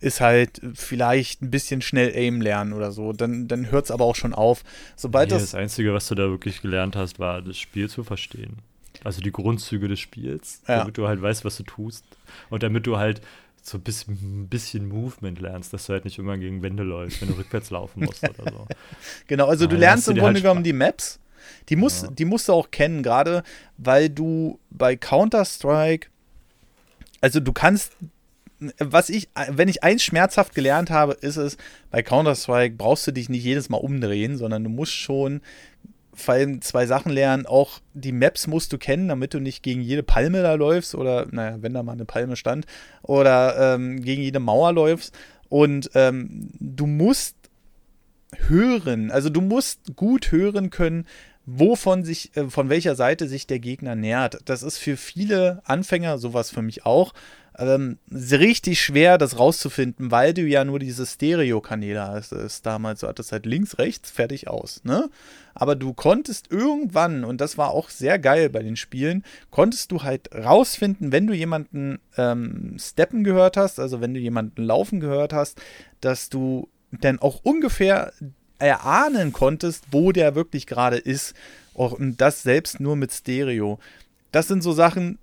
ist halt vielleicht ein bisschen schnell Aim lernen oder so. Dann, dann hört es aber auch schon auf. Sobald Nee, das das Einzige, was du da wirklich gelernt hast, war das Spiel zu verstehen. Also die Grundzüge des Spiels, Ja. damit du halt weißt, was du tust. Und damit du halt so ein bisschen, bisschen Movement lernst, dass du halt nicht immer gegen Wände läufst, wenn du rückwärts laufen musst oder so. [LAUGHS] Genau, also du lernst im Grunde halt genommen die Maps. Die, muss, Ja. die musst du auch kennen, gerade weil du bei Counter-Strike, also du kannst, was ich, wenn ich eins schmerzhaft gelernt habe, ist es, bei Counter-Strike brauchst du dich nicht jedes Mal umdrehen, sondern du musst schon vor allem zwei Sachen lernen. Auch die Maps musst du kennen, damit du nicht gegen jede Palme da läufst oder, naja, wenn da mal eine Palme stand, oder ähm, gegen jede Mauer läufst. Und ähm, du musst hören, also du musst gut hören können, wovon sich, äh, von welcher Seite sich der Gegner nähert. Das ist für viele Anfänger, sowas für mich auch, ähm, richtig schwer, das rauszufinden, weil du ja nur diese Stereo-Kanäle hast. Das damals, du hattest halt links, rechts, fertig aus, ne? Aber du konntest irgendwann, und das war auch sehr geil bei den Spielen, konntest du halt rausfinden, wenn du jemanden ähm, steppen gehört hast, also wenn du jemanden laufen gehört hast, dass du dann auch ungefähr erahnen konntest, wo der wirklich gerade ist. Auch, und das selbst nur mit Stereo. Das sind so Sachen,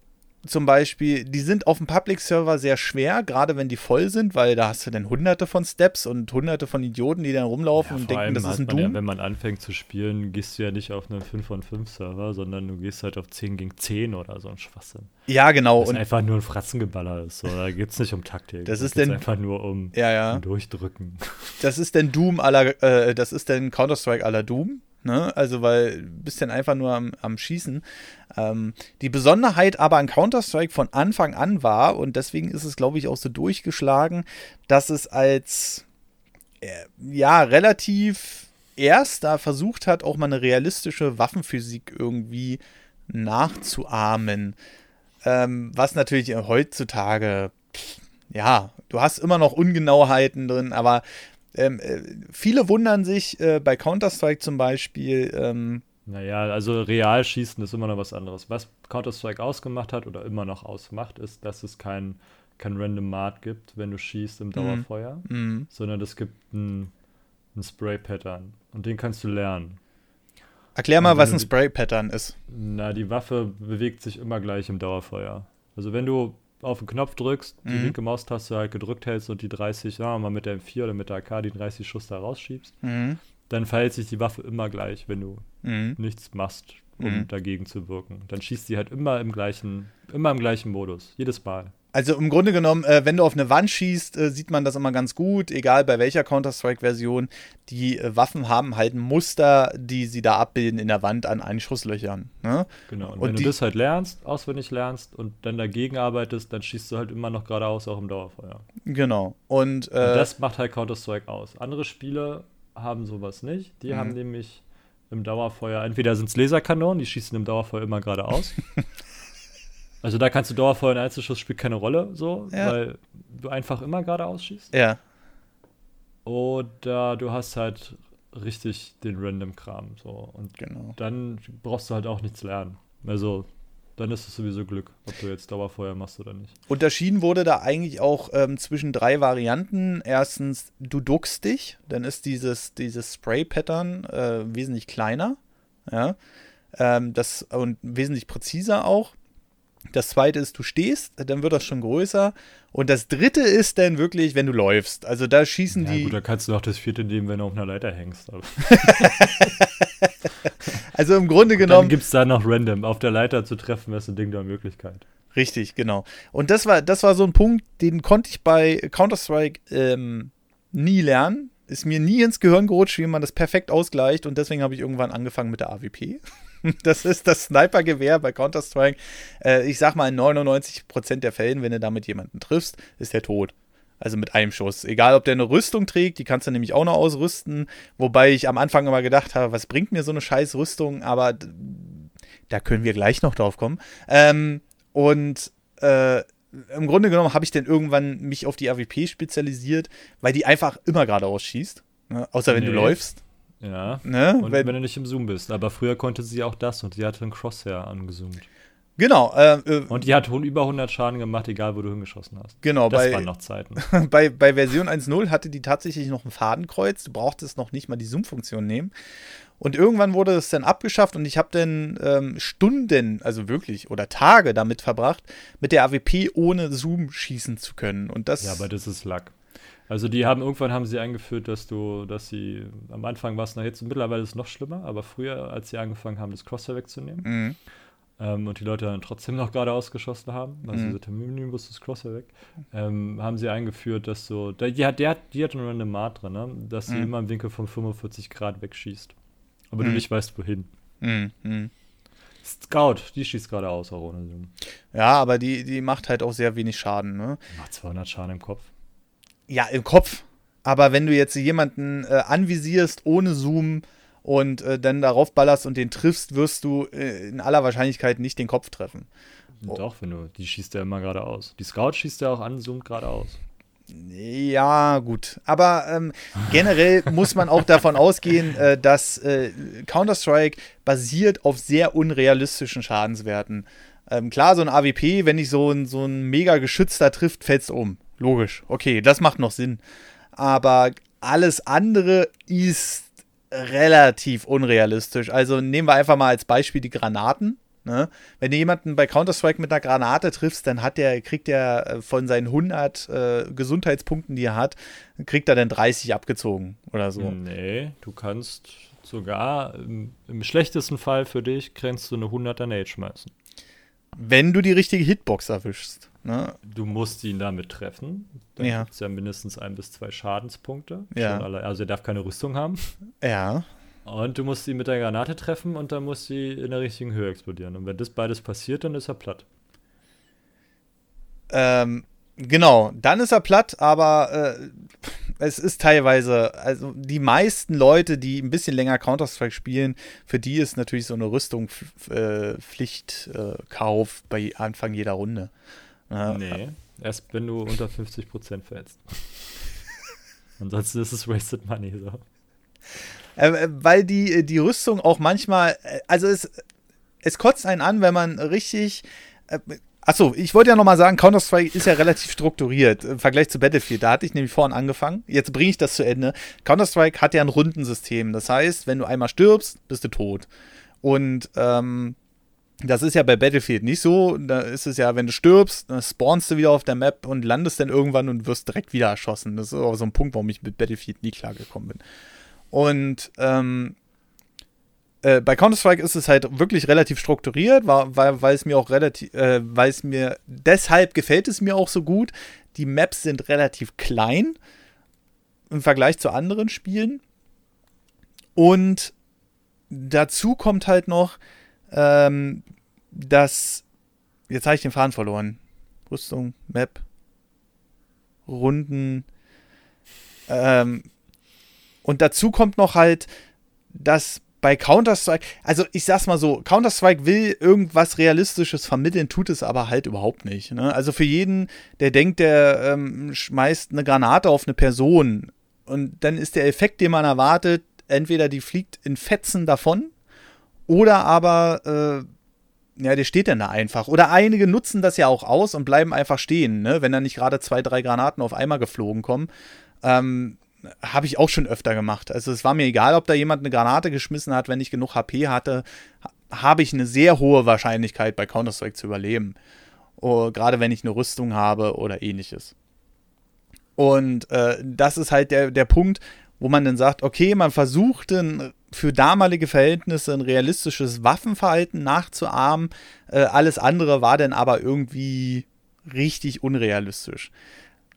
zum Beispiel, die sind auf dem Public-Server sehr schwer, gerade wenn die voll sind, weil da hast du dann hunderte von Steps und hunderte von Idioten, die dann rumlaufen und vor denken, das ist ein man ja, Doom. wenn man anfängt zu spielen, gehst du ja nicht auf einen 5 von 5 Server, sondern du gehst halt auf 10 gegen 10 oder so ein Schwachsinn. Ja, genau. Das Und, einfach nur ein Fratzengeballer ist. So. Da geht es nicht um Taktik. Das da ist denn- einfach nur um, ja, ja. um Durchdrücken. Das ist denn Doom aller, äh, das ist denn Counter-Strike aller Doom. Ne? Also, weil du bist dann einfach nur am, am Schießen. Ähm, die Besonderheit aber an Counter-Strike von Anfang an war, und deswegen ist es, glaube ich, auch so durchgeschlagen, dass es als äh, ja, relativ erst da versucht hat, auch mal eine realistische Waffenphysik irgendwie nachzuahmen. Ähm, was natürlich heutzutage, ja, du hast immer noch Ungenauheiten drin, aber ähm, äh, viele wundern sich äh, bei Counter-Strike zum Beispiel. Ähm, naja, also real schießen ist immer noch was anderes. Was Counter-Strike ausgemacht hat oder immer noch ausmacht, ist, dass es kein, kein Random Mart gibt, wenn du schießt im mhm. Dauerfeuer, mm. sondern es gibt ein, ein Spray-Pattern und den kannst du lernen. Erklär mal, was ein Spray-Pattern ist. Na, die Waffe bewegt sich immer gleich im Dauerfeuer. Also wenn du auf den Knopf drückst, die mhm. linke Maustaste halt gedrückt hältst und die 30, sagen wir mal mit der M4 oder mit der AK die 30 Schuss da rausschiebst, mhm. dann verhält sich die Waffe immer gleich, wenn du mhm. nichts machst, um mhm. dagegen zu wirken. Dann schießt sie halt immer im gleichen, immer im gleichen Modus, jedes Mal. Also im Grunde genommen, äh, wenn du auf eine Wand schießt, äh, sieht man das immer ganz gut, egal bei welcher Counter-Strike-Version. Die äh, Waffen haben halt ein Muster, die sie da abbilden in der Wand an Einschusslöchern. Ne? Genau, und, und wenn du das halt lernst, auswendig lernst und dann dagegen arbeitest, dann schießt du halt immer noch geradeaus auch im Dauerfeuer. Genau. Und, und das macht halt Counter-Strike aus. Andere Spiele haben sowas nicht. Die mhm. haben nämlich im Dauerfeuer, entweder sind es Laserkanonen, die schießen im Dauerfeuer immer geradeaus. [LAUGHS] Also da kannst du Dauerfeuer und Einzelschuss spielt keine Rolle, so, ja. weil du einfach immer geradeaus schießt. Ja. Oder du hast halt richtig den Random-Kram, so. Und genau. dann brauchst du halt auch nichts lernen. Also dann ist es sowieso Glück, ob du jetzt Dauerfeuer machst oder nicht. Unterschieden wurde da eigentlich auch ähm, zwischen drei Varianten. Erstens, du duckst dich, dann ist dieses, dieses Spray-Pattern äh, wesentlich kleiner, ja, ähm, das und wesentlich präziser auch. Das zweite ist, du stehst, dann wird das schon größer. Und das dritte ist dann wirklich, wenn du läufst. Also da schießen ja, die. Gut, da kannst du auch das vierte nehmen, wenn du auf einer Leiter hängst. [LAUGHS] also im Grunde genommen. Dann gibt es da noch random. Auf der Leiter zu treffen, wäre so ein Ding der Möglichkeit. Richtig, genau. Und das war, das war so ein Punkt, den konnte ich bei Counter-Strike ähm, nie lernen. Ist mir nie ins Gehirn gerutscht, wie man das perfekt ausgleicht. Und deswegen habe ich irgendwann angefangen mit der AWP. [LAUGHS] Das ist das Sniper-Gewehr bei Counter-Strike. Äh, ich sag mal, in 99% der Fällen, wenn du damit jemanden triffst, ist der tot. Also mit einem Schuss. Egal, ob der eine Rüstung trägt, die kannst du nämlich auch noch ausrüsten. Wobei ich am Anfang immer gedacht habe, was bringt mir so eine scheiß Rüstung? Aber da können wir gleich noch drauf kommen. Ähm, und äh, im Grunde genommen habe ich dann irgendwann mich auf die AWP spezialisiert, weil die einfach immer geradeaus schießt. Ne? Außer wenn nee. du läufst. Ja. Ne? Und wenn, wenn, du nicht im Zoom bist. Aber früher konnte sie auch das und sie hatte einen Crosshair angezoomt. Genau. Äh, äh, und die hat über 100 Schaden gemacht, egal wo du hingeschossen hast. Genau. Das bei, waren noch Zeiten. [LAUGHS] bei, bei Version 1.0 hatte die tatsächlich noch ein Fadenkreuz. Du brauchtest noch nicht mal die Zoom-Funktion nehmen. Und irgendwann wurde es dann abgeschafft und ich habe dann ähm, Stunden, also wirklich, oder Tage damit verbracht, mit der AWP ohne Zoom schießen zu können. Und das ja, aber das ist Lack. Also die haben irgendwann haben sie eingeführt, dass du, dass sie am Anfang war es noch jetzt mittlerweile ist es noch schlimmer, aber früher, als sie angefangen haben, das Crosshair wegzunehmen mhm. ähm, und die Leute dann trotzdem noch gerade ausgeschossen haben, also mhm. dieser Menübus das Crosshair weg, ähm, haben sie eingeführt, dass so, der, die hat, der hat, die hat nur eine Mat drin, ne? dass sie mhm. immer im Winkel von 45 Grad wegschießt. Aber du mhm. nicht weißt, wohin. Mhm. Mhm. Scout, die schießt gerade aus, auch ohne Zoom. Ja, aber die, die macht halt auch sehr wenig Schaden, ne? Macht 200 Schaden im Kopf ja, im Kopf. Aber wenn du jetzt jemanden äh, anvisierst ohne Zoom und äh, dann darauf ballerst und den triffst, wirst du äh, in aller Wahrscheinlichkeit nicht den Kopf treffen. Doch, wenn du, die schießt ja immer geradeaus. Die Scout schießt ja auch an, zoomt geradeaus. Ja, gut. Aber ähm, generell [LAUGHS] muss man auch davon ausgehen, äh, dass äh, Counter-Strike basiert auf sehr unrealistischen Schadenswerten. Ähm, klar, so ein AWP, wenn dich so ein, so ein mega Geschützter trifft, fällt es um. Logisch, okay, das macht noch Sinn. Aber alles andere ist relativ unrealistisch. Also nehmen wir einfach mal als Beispiel die Granaten. Ne? Wenn du jemanden bei Counter-Strike mit einer Granate triffst, dann hat der, kriegt er äh, von seinen 100 äh, Gesundheitspunkten, die er hat, kriegt er dann 30 abgezogen oder so. Nee, du kannst sogar im, im schlechtesten Fall für dich, kannst du eine 100er Nade schmeißen. Wenn du die richtige Hitbox erwischst. Ne? Du musst ihn damit treffen. Dann ja. gibt es ja mindestens ein bis zwei Schadenspunkte. Ja. Also er darf keine Rüstung haben. Ja. Und du musst sie mit der Granate treffen und dann muss sie in der richtigen Höhe explodieren. Und wenn das beides passiert, dann ist er platt. Ähm, genau, dann ist er platt, aber äh, es ist teilweise, also die meisten Leute, die ein bisschen länger Counter-Strike spielen, für die ist natürlich so eine Rüstung äh, Pflichtkauf äh, bei Anfang jeder Runde. nee, erst wenn du unter 50% fällst. [LAUGHS] Ansonsten ist es wasted money so. Äh, äh, weil die, äh, die Rüstung auch manchmal, äh, also es, es kotzt einen an, wenn man richtig. Achso, ich wollte ja nochmal sagen, Counter-Strike ist ja relativ strukturiert im Vergleich zu Battlefield. Da hatte ich nämlich vorhin angefangen. Jetzt bringe ich das zu Ende. Counter-Strike hat ja ein Rundensystem. Das heißt, wenn du einmal stirbst, bist du tot. Und ähm, das ist ja bei Battlefield nicht so. Da ist es ja, wenn du stirbst, dann spawnst du wieder auf der Map und landest dann irgendwann und wirst direkt wieder erschossen. Das ist auch so ein Punkt, warum ich mit Battlefield nie klargekommen bin. Und ähm, äh, bei Counter-Strike ist es halt wirklich relativ strukturiert, weil, weil, es mir auch relativ, äh, weil es mir, deshalb gefällt es mir auch so gut. Die Maps sind relativ klein im Vergleich zu anderen Spielen. Und dazu kommt halt noch, ähm, dass, jetzt habe ich den Faden verloren. Rüstung, Map, Runden, ähm, und dazu kommt noch halt, dass bei Counter-Strike, also ich sag's mal so, Counter-Strike will irgendwas Realistisches vermitteln, tut es aber halt überhaupt nicht. Ne? Also für jeden, der denkt, der ähm, schmeißt eine Granate auf eine Person und dann ist der Effekt, den man erwartet, entweder die fliegt in Fetzen davon oder aber, äh, ja, der steht dann da einfach. Oder einige nutzen das ja auch aus und bleiben einfach stehen, ne? wenn da nicht gerade zwei, drei Granaten auf einmal geflogen kommen. Ähm, habe ich auch schon öfter gemacht. Also es war mir egal, ob da jemand eine Granate geschmissen hat, wenn ich genug HP hatte, habe ich eine sehr hohe Wahrscheinlichkeit bei Counter-Strike zu überleben. Oh, gerade wenn ich eine Rüstung habe oder ähnliches. Und äh, das ist halt der, der Punkt, wo man dann sagt, okay, man versucht ein, für damalige Verhältnisse ein realistisches Waffenverhalten nachzuahmen. Äh, alles andere war dann aber irgendwie richtig unrealistisch.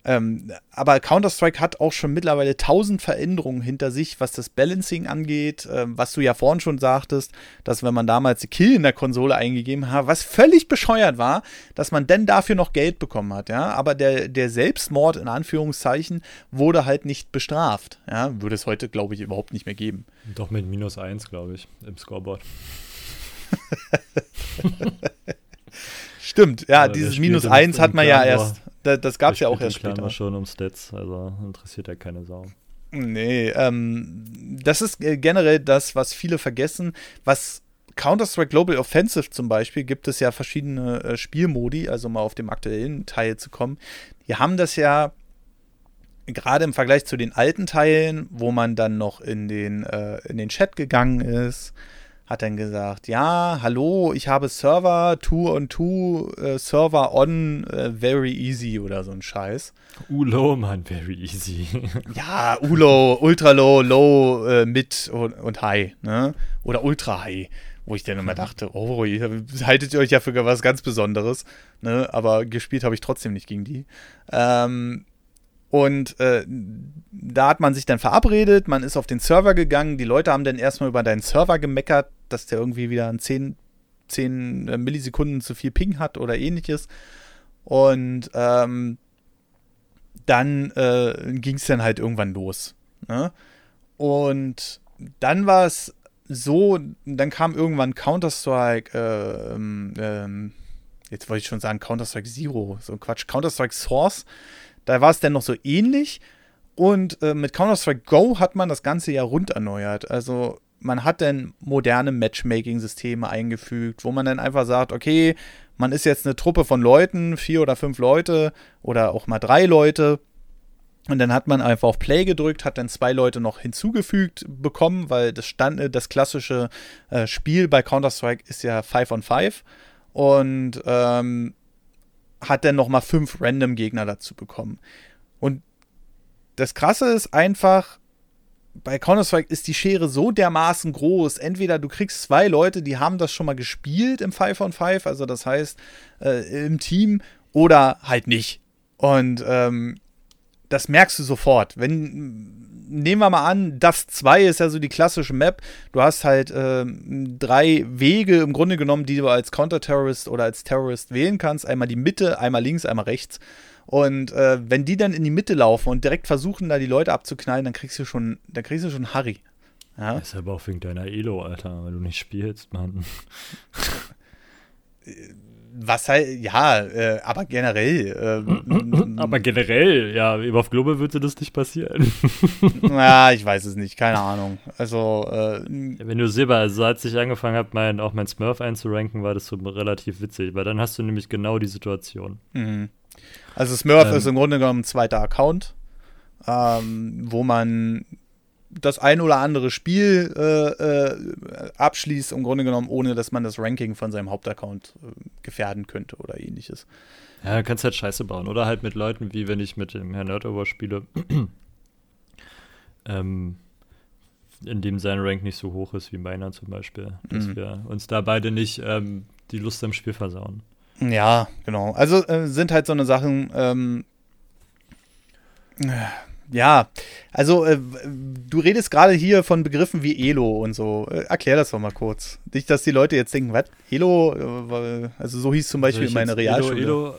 Ähm, aber Counter-Strike hat auch schon mittlerweile tausend Veränderungen hinter sich, was das Balancing angeht, ähm, was du ja vorhin schon sagtest, dass wenn man damals die Kill in der Konsole eingegeben hat, was völlig bescheuert war, dass man denn dafür noch Geld bekommen hat, ja. Aber der, der Selbstmord in Anführungszeichen wurde halt nicht bestraft, ja. Würde es heute, glaube ich, überhaupt nicht mehr geben. Doch mit minus eins, glaube ich, im Scoreboard. [LAUGHS] Stimmt, ja, Aber dieses minus eins hat man ja erst das, das gab es ja auch erst später. schon um Stats, also interessiert ja keine Sau. Nee, ähm, das ist äh, generell das, was viele vergessen. Was Counter-Strike Global Offensive zum Beispiel gibt es ja verschiedene äh, Spielmodi, also mal auf dem aktuellen Teil zu kommen. Die haben das ja gerade im Vergleich zu den alten Teilen, wo man dann noch in den, äh, in den Chat gegangen ist, hat dann gesagt, ja, hallo, ich habe Server, two on two, äh, Server on, äh, very easy oder so ein Scheiß. ULO, Mann, very easy. [LAUGHS] ja, ULO, ultra low, low, äh, mid und, und high, ne? Oder ultra high. Wo ich dann immer dachte, oh, ihr haltet ihr euch ja für was ganz Besonderes, ne? Aber gespielt habe ich trotzdem nicht gegen die. Ähm, und äh, da hat man sich dann verabredet, man ist auf den Server gegangen, die Leute haben dann erstmal über deinen Server gemeckert, dass der irgendwie wieder ein 10, 10 äh, Millisekunden zu viel Ping hat oder ähnliches. Und ähm, dann äh, ging es dann halt irgendwann los. Ne? Und dann war es so, dann kam irgendwann Counter-Strike, äh, ähm, jetzt wollte ich schon sagen Counter-Strike Zero, so Quatsch, Counter-Strike Source da war es dann noch so ähnlich. Und äh, mit Counter-Strike Go hat man das Ganze ja rund erneuert. Also man hat dann moderne Matchmaking-Systeme eingefügt, wo man dann einfach sagt, okay, man ist jetzt eine Truppe von Leuten, vier oder fünf Leute oder auch mal drei Leute. Und dann hat man einfach auf Play gedrückt, hat dann zwei Leute noch hinzugefügt bekommen, weil das, Stand, äh, das klassische äh, Spiel bei Counter-Strike ist ja 5 on 5. Und ähm, hat dann nochmal fünf random Gegner dazu bekommen. Und das Krasse ist einfach, bei Counter-Strike ist die Schere so dermaßen groß. Entweder du kriegst zwei Leute, die haben das schon mal gespielt im 5 on 5, also das heißt äh, im Team, oder halt nicht. Und ähm, das merkst du sofort. Wenn, nehmen wir mal an, das 2 ist ja so die klassische Map. Du hast halt äh, drei Wege im Grunde genommen, die du als Counter-Terrorist oder als Terrorist wählen kannst. Einmal die Mitte, einmal links, einmal rechts. Und äh, wenn die dann in die Mitte laufen und direkt versuchen, da die Leute abzuknallen, dann kriegst du schon, dann kriegst du schon Harry. Ja? Das ist aber auch wegen deiner Elo, Alter, weil du nicht spielst, Mann. [LAUGHS] was halt, ja, äh, aber generell. [LAUGHS] Äh, aber generell, ja, auf Global würde das nicht passieren. [LAUGHS] ja, ich weiß es nicht, keine Ahnung. Also, äh, Wenn du Silber, also als ich angefangen habe, mein, auch mein Smurf einzuranken, war das so relativ witzig, weil dann hast du nämlich genau die Situation. Mhm. Also Smurf ähm, ist im Grunde genommen ein zweiter Account, ähm, wo man das ein oder andere Spiel äh, äh, abschließt, im Grunde genommen, ohne dass man das Ranking von seinem Hauptaccount äh, gefährden könnte oder ähnliches. Ja, du kannst halt Scheiße bauen. Oder halt mit Leuten, wie wenn ich mit dem Herrn Nerdover spiele, [CLEARS THROAT] ähm, in dem sein Rank nicht so hoch ist wie meiner zum Beispiel. Dass mhm. wir uns da beide nicht ähm, die Lust am Spiel versauen. Ja, genau. Also äh, sind halt so eine Sachen, ähm, ja, also äh, du redest gerade hier von Begriffen wie Elo und so. Äh, erklär das doch mal kurz. Nicht, dass die Leute jetzt denken, was? Elo? Äh, also so hieß zum Beispiel meine Realschule. Elo, Elo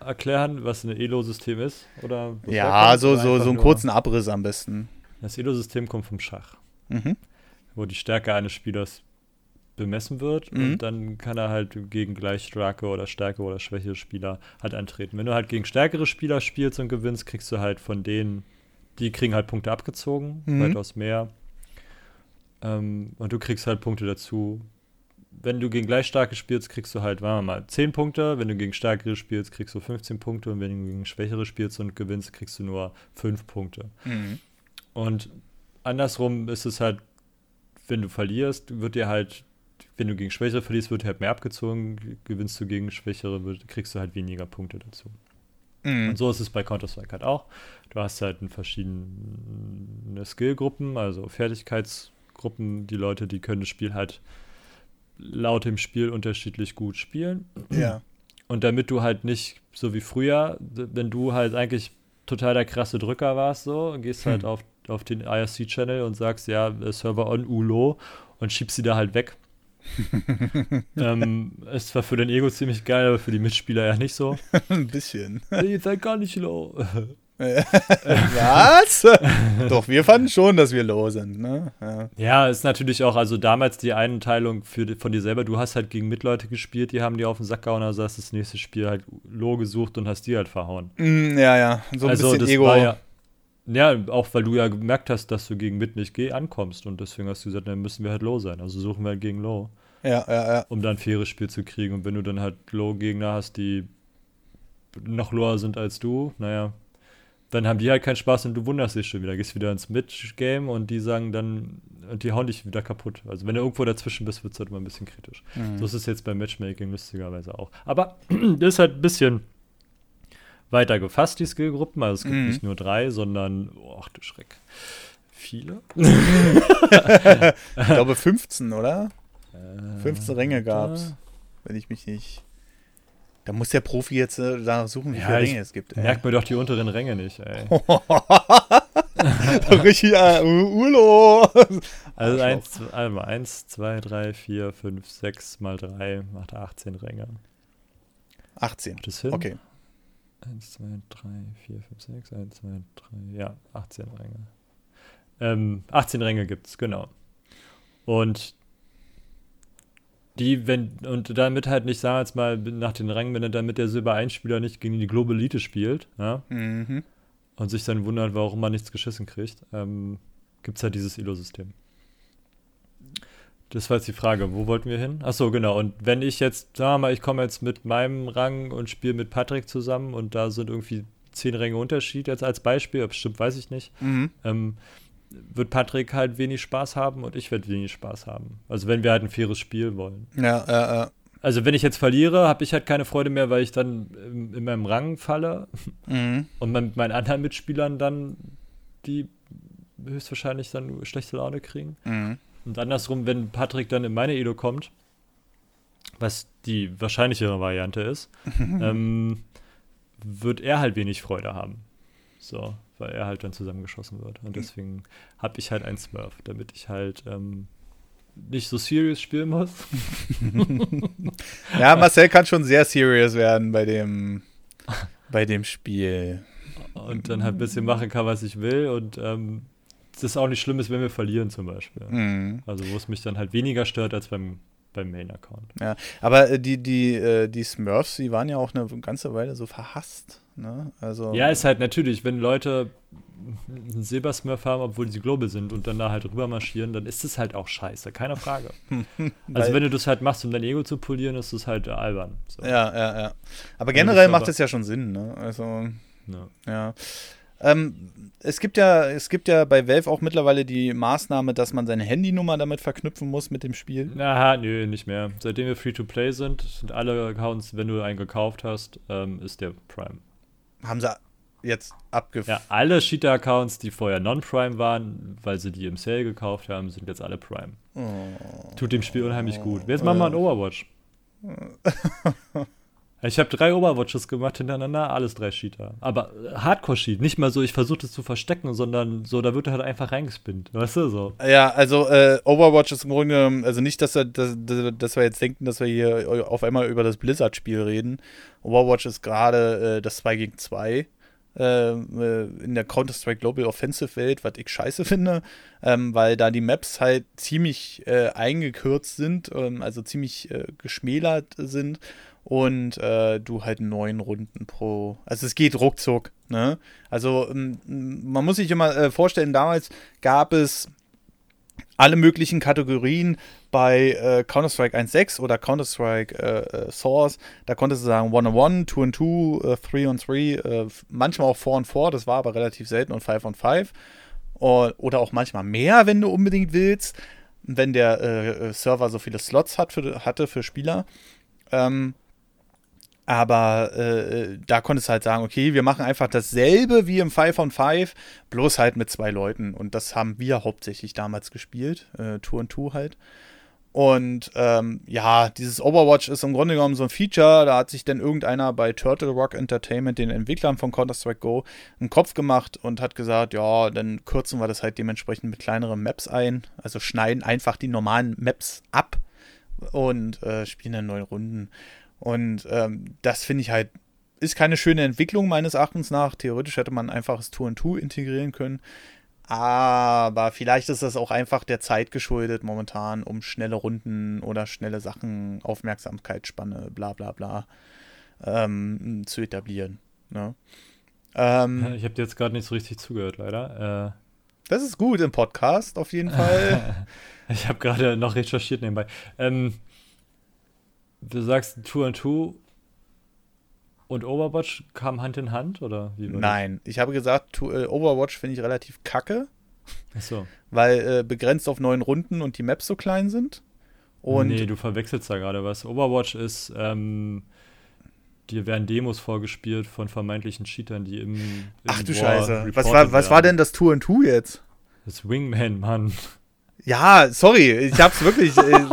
erklären, was ein Elo-System ist? Oder ja, so, so, so einen kurzen Abriss am besten. Das Elo-System kommt vom Schach. Mhm. Wo die Stärke eines Spielers bemessen wird mhm. und dann kann er halt gegen gleich starke oder stärkere oder schwächere Spieler halt antreten. Wenn du halt gegen stärkere Spieler spielst und gewinnst, kriegst du halt von denen die kriegen halt Punkte abgezogen, mhm. weitaus mehr. Ähm, und du kriegst halt Punkte dazu. Wenn du gegen gleich starke spielst, kriegst du halt, sagen wir mal, 10 Punkte. Wenn du gegen stärkere spielst, kriegst du 15 Punkte. Und wenn du gegen schwächere spielst und gewinnst, kriegst du nur 5 Punkte. Mhm. Und andersrum ist es halt, wenn du verlierst, wird dir halt, wenn du gegen Schwächere verlierst, wird dir halt mehr abgezogen. Gewinnst du gegen Schwächere, kriegst du halt weniger Punkte dazu. Mhm. Und so ist es bei Counter-Strike halt auch. Du hast halt verschiedene Skillgruppen, also Fertigkeitsgruppen, die Leute, die können das Spiel halt laut dem Spiel unterschiedlich gut spielen. Ja. Und damit du halt nicht so wie früher, wenn du halt eigentlich total der krasse Drücker warst, so, gehst halt hm. auf, auf den IRC-Channel und sagst, ja, Server on ULO und schiebst sie da halt weg. [LAUGHS] ähm, es war für dein Ego ziemlich geil, aber für die Mitspieler ja nicht so. [LAUGHS] Ein bisschen. Ihr seid gar nicht low. [LAUGHS] Was? Doch, wir fanden schon, dass wir low sind, ne? Ja. ja, ist natürlich auch, also damals die Einteilung für, von dir selber, du hast halt gegen Mitleute gespielt, die haben dir auf den Sack gehauen, also hast das nächste Spiel halt low gesucht und hast die halt verhauen. Mm, ja, ja, so ein also, bisschen Ego. Ja, ja, auch weil du ja gemerkt hast, dass du gegen Mit nicht geh ankommst und deswegen hast du gesagt, dann müssen wir halt low sein, also suchen wir halt gegen low. Ja, ja, ja. Um dann ein faires Spiel zu kriegen und wenn du dann halt low-Gegner hast, die noch lower sind als du, naja, dann haben die halt keinen Spaß und du wunderst dich schon wieder. Gehst wieder ins Mid-Game und die sagen dann, und die hauen dich wieder kaputt. Also wenn du irgendwo dazwischen bist, wird es halt immer ein bisschen kritisch. Mhm. So ist es jetzt beim Matchmaking lustigerweise auch. Aber [CLEARS THROAT] das ist halt ein bisschen weiter gefasst, die Skillgruppen. Also es gibt mhm. nicht nur drei, sondern, oh, ach du Schreck, viele. ich glaube 15, oder? Äh, 15 Ränge gab es, wenn ich mich nicht da muss der Profi jetzt äh, danach suchen, wie ja, viele Ränge es gibt. Ey. Merkt mir doch die unteren Ränge nicht, ey. [LAUGHS] Richtig, Ulo. Also 1, also 1, 2, 3, 4, 5, 6 mal 3 macht 18 Ränge. 18. Macht das hin? Okay. 1, 2, 3, 4, 5, 6, 1, 2, 3, ja, 18 Ränge. Ähm, 18 Ränge gibt es, genau. Und die, wenn, und damit halt nicht, sagen wir jetzt mal, nach den Rängen, wenn er damit der Silber 1-Spieler nicht gegen die Global Elite spielt, ja, mhm. und sich dann wundert, warum man nichts geschissen kriegt, ähm, gibt es halt dieses Elo-System. Das war jetzt die Frage, wo wollten wir hin? Achso, genau. Und wenn ich jetzt, sagen wir mal, ich komme jetzt mit meinem Rang und spiele mit Patrick zusammen und da sind irgendwie zehn Ränge Unterschied jetzt als Beispiel, bestimmt weiß ich nicht. Mhm. Ähm, wird Patrick halt wenig Spaß haben und ich werde wenig Spaß haben. Also wenn wir halt ein faires Spiel wollen. Ja, ja, ja. Also wenn ich jetzt verliere, habe ich halt keine Freude mehr, weil ich dann in, in meinem Rang falle mhm. [LAUGHS] und mit meinen anderen Mitspielern dann die höchstwahrscheinlich dann schlechte Laune kriegen. Mhm. Und andersrum, wenn Patrick dann in meine Edo kommt, was die wahrscheinlichere Variante ist, [LAUGHS] ähm, wird er halt wenig Freude haben. So, weil er halt dann zusammengeschossen wird. Und deswegen habe ich halt einen Smurf, damit ich halt ähm, nicht so serious spielen muss. [LAUGHS] ja, Marcel kann schon sehr serious werden bei dem, bei dem Spiel. Und dann halt ein bisschen machen kann, was ich will. Und ähm, das auch nicht schlimm ist, wenn wir verlieren zum Beispiel. Mhm. Also wo es mich dann halt weniger stört als beim, beim Main-Account. Ja, aber äh, die, die, äh, die Smurfs, die waren ja auch eine ganze Weile so verhasst. Ne? Also, ja, ist halt natürlich, wenn Leute einen Silbersmurf haben, obwohl sie global sind und dann da halt rüber marschieren, dann ist es halt auch scheiße, keine Frage. [LAUGHS] also wenn du das halt machst, um dein Ego zu polieren, ist es halt albern. So. Ja, ja, ja. Aber generell macht es ja schon Sinn, ne? Also, ja. ja. Ähm, es gibt ja, es gibt ja bei Valve auch mittlerweile die Maßnahme, dass man seine Handynummer damit verknüpfen muss mit dem Spiel. Aha, nö, nicht mehr. Seitdem wir Free-to-Play sind, sind alle Accounts, wenn du einen gekauft hast, ähm, ist der Prime. Haben sie jetzt abgefahren? Ja, alle Cheater-Accounts, die vorher Non-Prime waren, weil sie die im Sale gekauft haben, sind jetzt alle Prime. Oh. Tut dem Spiel unheimlich gut. Jetzt machen wir ein Overwatch. [LAUGHS] Ich habe drei Overwatches gemacht hintereinander, alles drei Cheater. Aber äh, Hardcore-Cheat, nicht mal so, ich versuche das zu verstecken, sondern so, da wird er halt einfach reingespinnt, weißt du, so. Ja, also äh, Overwatch ist im Grunde, also nicht, dass, er, dass, dass wir jetzt denken, dass wir hier auf einmal über das Blizzard-Spiel reden. Overwatch ist gerade äh, das 2 gegen 2 äh, in der Counter-Strike Global Offensive Welt, was ich scheiße finde, ähm, weil da die Maps halt ziemlich äh, eingekürzt sind, ähm, also ziemlich äh, geschmälert sind und äh, du halt neun Runden pro. Also es geht ruckzuck. Ne? Also ähm, man muss sich immer äh, vorstellen, damals gab es alle möglichen Kategorien bei äh, Counter-Strike 1.6 oder Counter-Strike äh, äh, Source. Da konntest du sagen 1-on-1, 2-on-2, 3-on-3, manchmal auch 4-on-4, das war aber relativ selten und 5-on-5. Oder auch manchmal mehr, wenn du unbedingt willst, wenn der äh, Server so viele Slots hat für, hatte für Spieler. Ähm, aber äh, da konntest du halt sagen, okay, wir machen einfach dasselbe wie im 5 on 5, bloß halt mit zwei Leuten. Und das haben wir hauptsächlich damals gespielt, äh, Tour und Two halt. Und ähm, ja, dieses Overwatch ist im Grunde genommen so ein Feature. Da hat sich dann irgendeiner bei Turtle Rock Entertainment, den Entwicklern von Counter-Strike Go, einen Kopf gemacht und hat gesagt, ja, dann kürzen wir das halt dementsprechend mit kleineren Maps ein. Also schneiden einfach die normalen Maps ab und äh, spielen dann neue Runden. Und ähm, das finde ich halt, ist keine schöne Entwicklung meines Erachtens nach. Theoretisch hätte man einfach das Tour and Two integrieren können. Aber vielleicht ist das auch einfach der Zeit geschuldet momentan, um schnelle Runden oder schnelle Sachen, Aufmerksamkeitsspanne, bla bla bla, ähm, zu etablieren. Ne? Ähm, ich habe dir jetzt gerade nicht so richtig zugehört, leider. Äh, das ist gut im Podcast, auf jeden Fall. [LAUGHS] ich habe gerade noch recherchiert nebenbei. Ähm, Du sagst Two and Two und Overwatch kam Hand in Hand, oder wie? Nein, ich habe gesagt, to, äh, Overwatch finde ich relativ kacke. Ach so. Weil äh, begrenzt auf neun Runden und die Maps so klein sind. Und nee, du verwechselst da gerade was. Overwatch ist, ähm, dir werden Demos vorgespielt von vermeintlichen Cheatern, die im, im Ach du War Scheiße. Was war, was war denn das Two and Two jetzt? Das Wingman, Mann. Ja, sorry, ich hab's wirklich. [LAUGHS] Äh,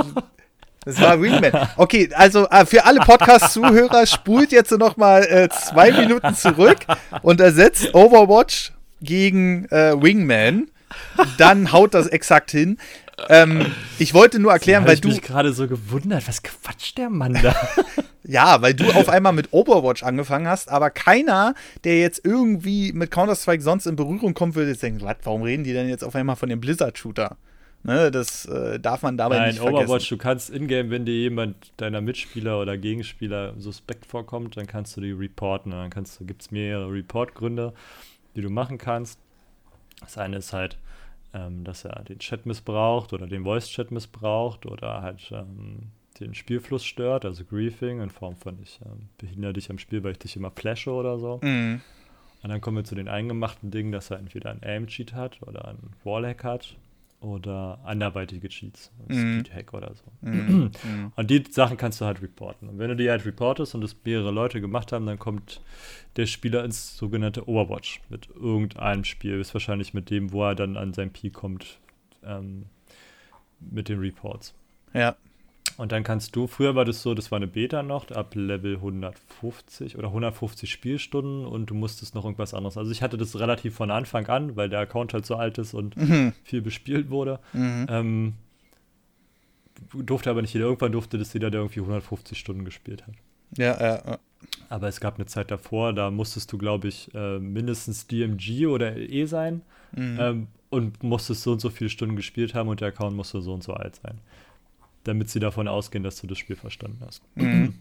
Das war Wingman. Okay, also äh, für alle Podcast-Zuhörer spult jetzt noch mal äh, zwei Minuten zurück und ersetzt Overwatch gegen äh, Wingman. Dann haut das exakt hin. Ähm, ich wollte nur erklären, weil du. Ich mich gerade so gewundert, was quatscht der Mann da? [LAUGHS] ja, weil du auf einmal mit Overwatch angefangen hast, aber keiner, der jetzt irgendwie mit Counter-Strike sonst in Berührung kommt, würde jetzt denken, was, warum reden die denn jetzt auf einmal von dem Blizzard-Shooter? Ne, das äh, darf man dabei Nein, nicht vergessen. Overwatch, du kannst in-game, wenn dir jemand deiner Mitspieler oder Gegenspieler suspekt vorkommt, dann kannst du die reporten. Dann kannst du, gibt es mehrere Reportgründe, die du machen kannst. Das eine ist halt, ähm, dass er den Chat missbraucht oder den Voice-Chat missbraucht oder halt ähm, den Spielfluss stört, also Griefing in Form von ich ähm, behindere dich am Spiel, weil ich dich immer flashe oder so. Mhm. Und dann kommen wir zu den eingemachten Dingen, dass er entweder einen Aim-Cheat hat oder einen Wallhack hat oder anderweitige Cheats, mhm. Speedhack oder so. Mhm. [CLEARS THROAT] mhm. Und die Sachen kannst du halt reporten. Und wenn du die halt reportest und das mehrere Leute gemacht haben, dann kommt der Spieler ins sogenannte Overwatch mit irgendeinem Spiel, ist wahrscheinlich mit dem, wo er dann an sein Peak kommt, ähm, mit den Reports. Ja. Und dann kannst du, früher war das so, das war eine Beta noch, ab Level 150 oder 150 Spielstunden und du musstest noch irgendwas anderes. Also ich hatte das relativ von Anfang an, weil der Account halt so alt ist und mhm. viel bespielt wurde. Mhm. Ähm, durfte aber nicht jeder. Irgendwann durfte das jeder, der irgendwie 150 Stunden gespielt hat. Ja, ja, ja. Aber es gab eine Zeit davor, da musstest du, glaube ich, äh, mindestens DMG oder E sein mhm. ähm, und musstest so und so viele Stunden gespielt haben und der Account musste so und so alt sein damit sie davon ausgehen, dass du das Spiel verstanden hast. Mhm.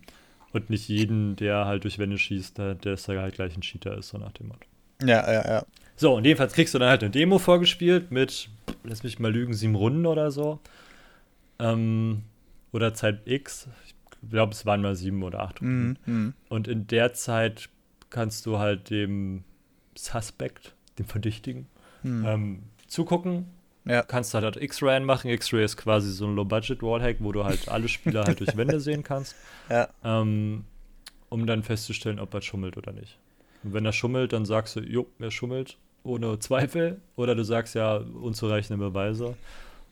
Und nicht jeden, der halt durch Wände schießt, der, ist halt gleich ein Cheater ist, so nach dem Motto. Ja, ja, ja. So, und jedenfalls kriegst du dann halt eine Demo vorgespielt mit, lass mich mal lügen, sieben Runden oder so. Ähm, oder Zeit X. Ich glaube, es waren mal sieben oder acht Runden. Mhm, mhm. Und in der Zeit kannst du halt dem Suspect, dem Verdächtigen, mhm. ähm, zugucken ja. Kannst halt, halt X-Ray machen. X-Ray ist quasi so ein Low-Budget-Wallhack, wo du halt [LAUGHS] alle Spieler halt durch Wände sehen kannst. Ja. Ähm, um dann festzustellen, ob er schummelt oder nicht. Und wenn er schummelt, dann sagst du, jo, er schummelt, ohne Zweifel. Oder du sagst ja, unzureichende Beweise.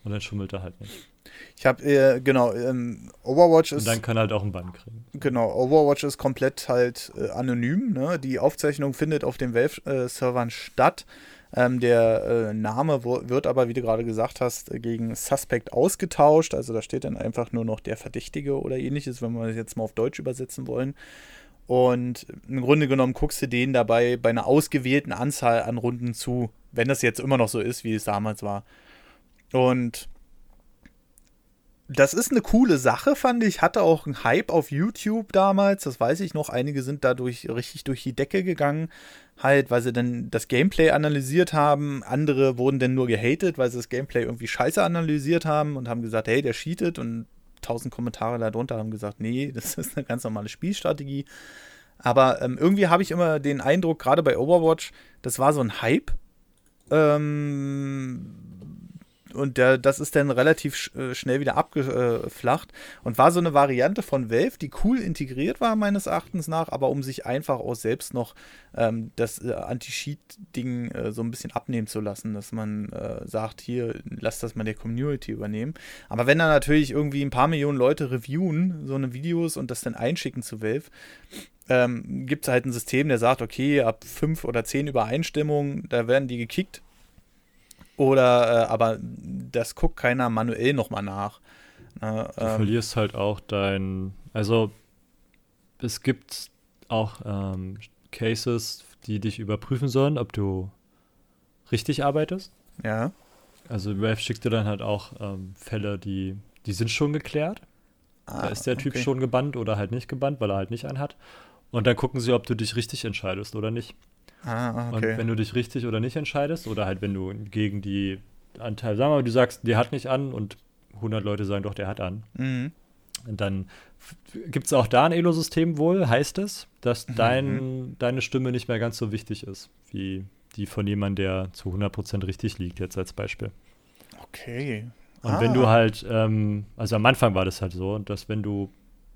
Und dann schummelt er halt nicht. Ich habe, äh, genau, ähm, Overwatch ist. Und dann kann er halt auch einen Bann kriegen. Genau, Overwatch ist komplett halt äh, anonym. Ne? Die Aufzeichnung findet auf den Valve-Servern statt. Ähm, der äh, Name wird aber, wie du gerade gesagt hast, gegen Suspect ausgetauscht. Also da steht dann einfach nur noch der Verdächtige oder ähnliches, wenn wir das jetzt mal auf Deutsch übersetzen wollen. Und im Grunde genommen guckst du denen dabei bei einer ausgewählten Anzahl an Runden zu, wenn das jetzt immer noch so ist, wie es damals war. Und das ist eine coole Sache, fand ich. Hatte auch einen Hype auf YouTube damals, das weiß ich noch. Einige sind dadurch richtig durch die Decke gegangen, halt, weil sie dann das Gameplay analysiert haben. Andere wurden dann nur gehatet, weil sie das Gameplay irgendwie scheiße analysiert haben und haben gesagt, hey, der cheatet. Und tausend Kommentare darunter haben gesagt, nee, [LAUGHS] das ist eine ganz normale Spielstrategie. Aber ähm, irgendwie habe ich immer den Eindruck, gerade bei Overwatch, das war so ein Hype. Ähm, und der, das ist dann relativ sch äh, schnell wieder abgeflacht und war so eine Variante von Valve, die cool integriert war, meines Erachtens nach, aber um sich einfach auch selbst noch ähm, das äh, Anti-Cheat-Ding äh, so ein bisschen abnehmen zu lassen, dass man äh, sagt, hier, lass das mal der Community übernehmen. Aber wenn da natürlich irgendwie ein paar Millionen Leute reviewen, so eine Videos und das dann einschicken zu Valve, ähm, gibt es halt ein System, der sagt, okay, ab fünf oder zehn Übereinstimmungen, da werden die gekickt oder, äh, aber das guckt keiner manuell nochmal nach. Na, du ähm, verlierst halt auch dein, also es gibt auch ähm, Cases, die dich überprüfen sollen, ob du richtig arbeitest. Ja. Also Valve schickt dir dann halt auch ähm, Fälle, die, die sind schon geklärt. Ah, da ist der Typ okay. schon gebannt oder halt nicht gebannt, weil er halt nicht einen hat. Und dann gucken sie, ob du dich richtig entscheidest oder nicht. Ah, okay. Und wenn du dich richtig oder nicht entscheidest, oder halt wenn du gegen die Anteil, sagen wir mal, du sagst, der hat nicht an und 100 Leute sagen doch, der hat an. Mhm. Und dann gibt es auch da ein Elo-System wohl, heißt es, dass mhm. dein, deine Stimme nicht mehr ganz so wichtig ist, wie die von jemandem, der zu 100% richtig liegt, jetzt als Beispiel. Okay. Und ah. wenn du halt, ähm, also am Anfang war das halt so, dass wenn du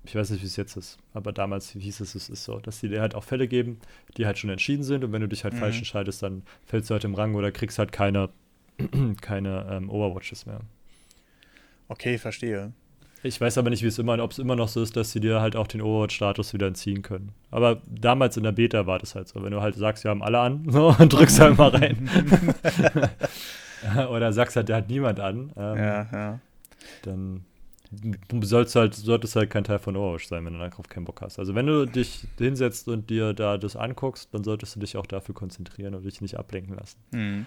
ich weiß nicht, wie es jetzt ist, aber damals hieß es, es ist so, dass die dir halt auch Fälle geben, die halt schon entschieden sind und wenn du dich halt mhm. falsch entscheidest, dann fällst du halt im Rang oder kriegst halt keine, [CLEARS THROAT] keine ähm, Overwatches mehr. Okay, verstehe. Ich weiß aber nicht, wie es immer, ob es immer noch so ist, dass sie dir halt auch den Overwatch-Status wieder entziehen können. Aber damals in der Beta war das halt so. Wenn du halt sagst, wir haben alle an, [LAUGHS] so, und drückst halt mal rein. [LAUGHS] [LAUGHS] Oder sagst halt, der hat niemand an. Ähm, ja, ja. Dann du sollst halt, solltest halt kein Teil von Overwatch sein, wenn du darauf keinen Bock hast. Also wenn du dich hinsetzt und dir da das anguckst, dann solltest du dich auch dafür konzentrieren und dich nicht ablenken lassen. Mhm.